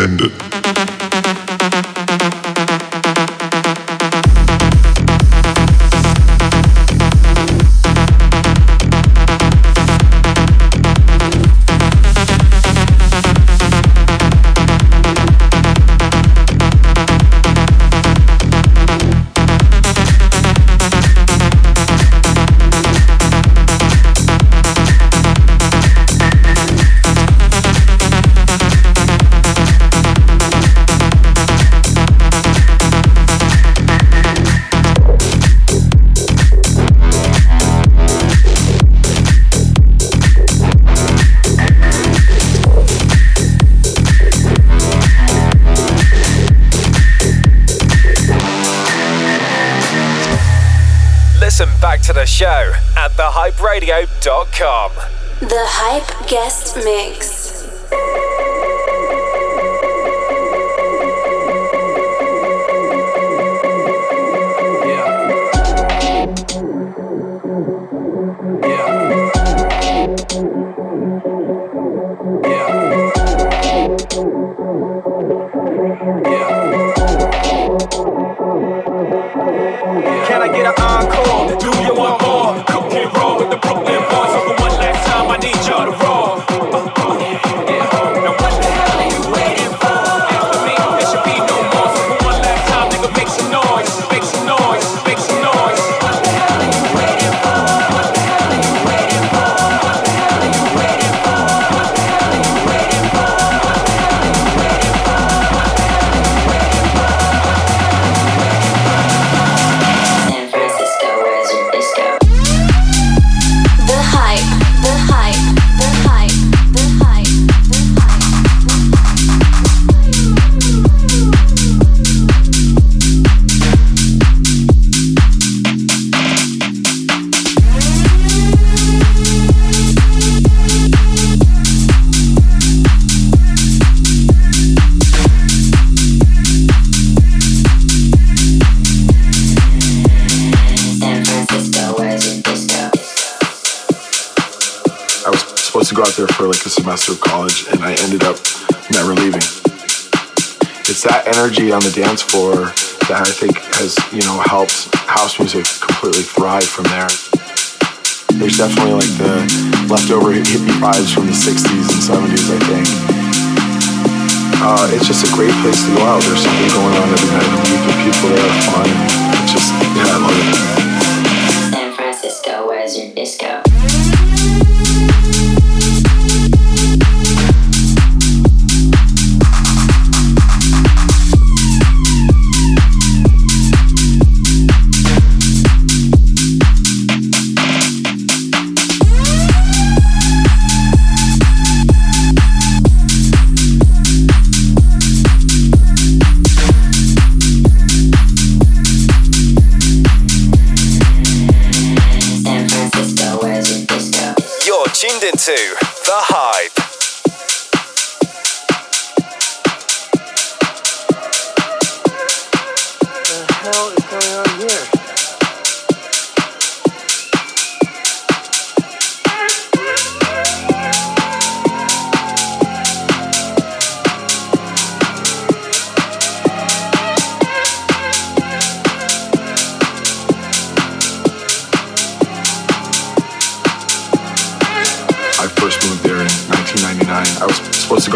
[SPEAKER 9] offended. hyperadio.com. The Hype Guest Mix.
[SPEAKER 25] place to go out. There's something going on every night. The people, people there are fun.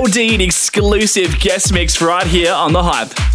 [SPEAKER 26] Coldeed exclusive guest mix right here on The Hype.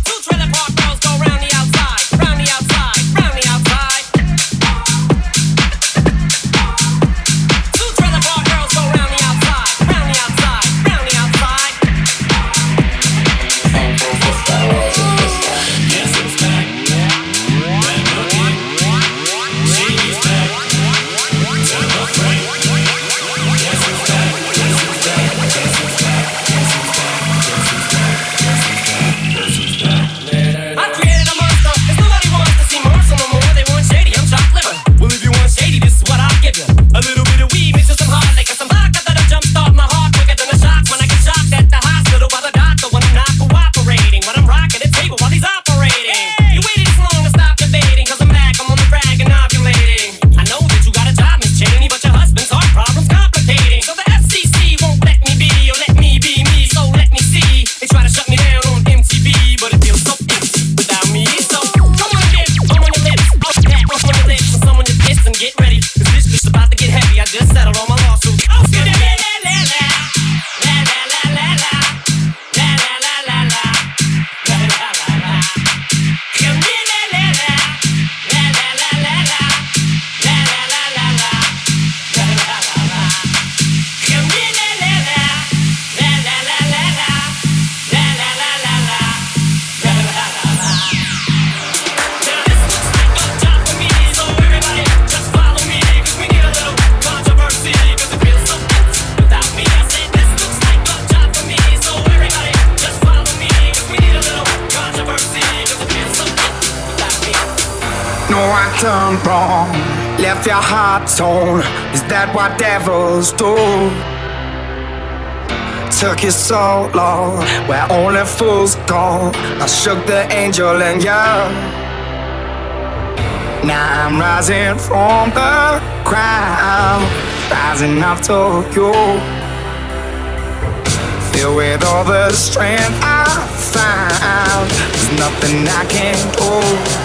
[SPEAKER 27] your heart
[SPEAKER 6] tone. Is that what devils do? Took you so long, where only fools go. I shook the angel and you. Now I'm rising from the ground, rising up to you. Filled with all the strength I found, there's nothing I can't do.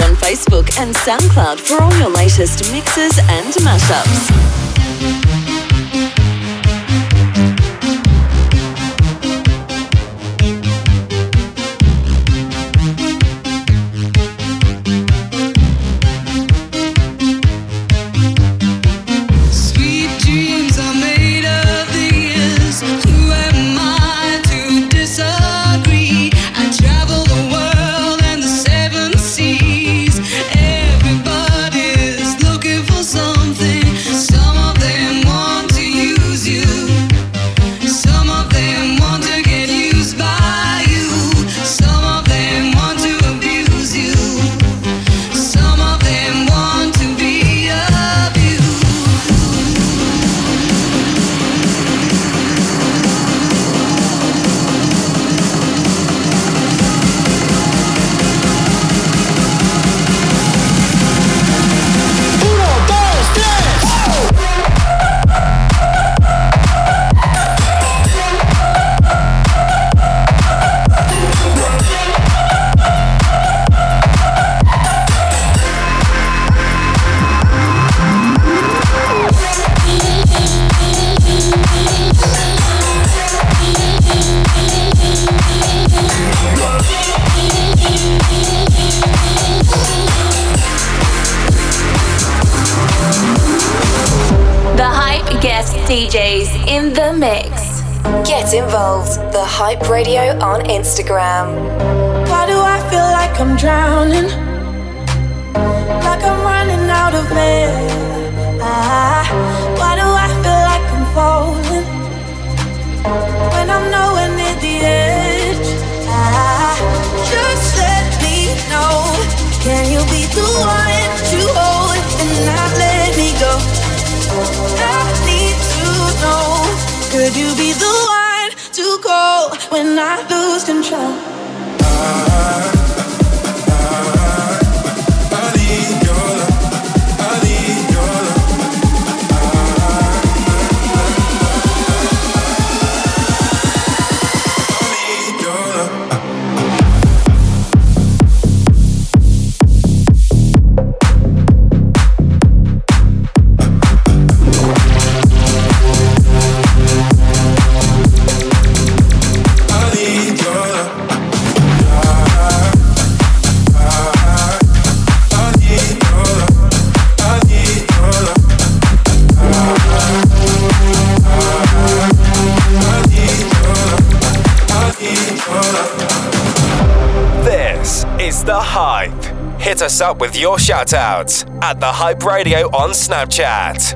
[SPEAKER 2] on Facebook and SoundCloud for all your latest mixes and mashups.
[SPEAKER 23] lose control.
[SPEAKER 15] up with your shoutouts at The Hype Radio on Snapchat.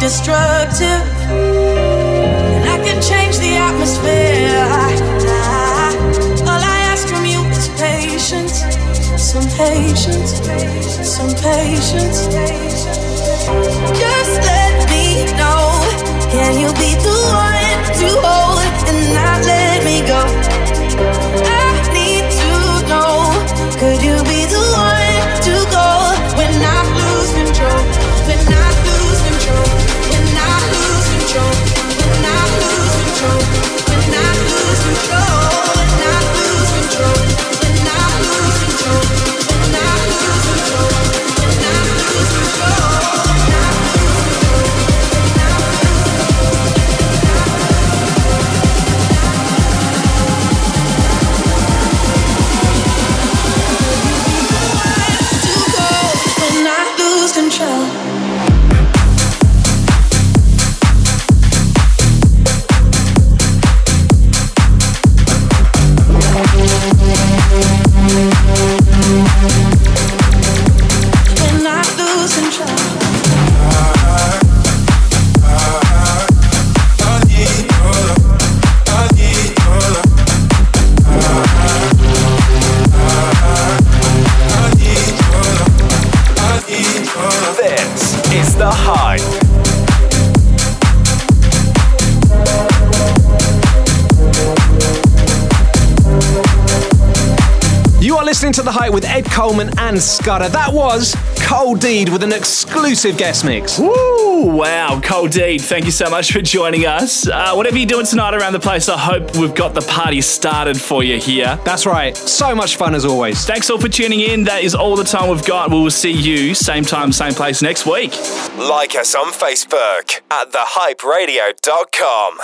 [SPEAKER 23] destroyed patience, some patience. Just let me know. Can you be the one to hold and not let me go?
[SPEAKER 3] Coleman and Scudder. That was Coldeed with an exclusive guest mix.
[SPEAKER 7] Woo! Wow, Coldeed, thank you so much for joining us. Uh, whatever you're doing tonight around the place, I hope we've got the party started for you here.
[SPEAKER 3] That's right. So much fun as always.
[SPEAKER 7] Thanks all for tuning in. That is all the time we've got. We will see you same time, same place next week.
[SPEAKER 15] Like us on Facebook at thehyperadio.com.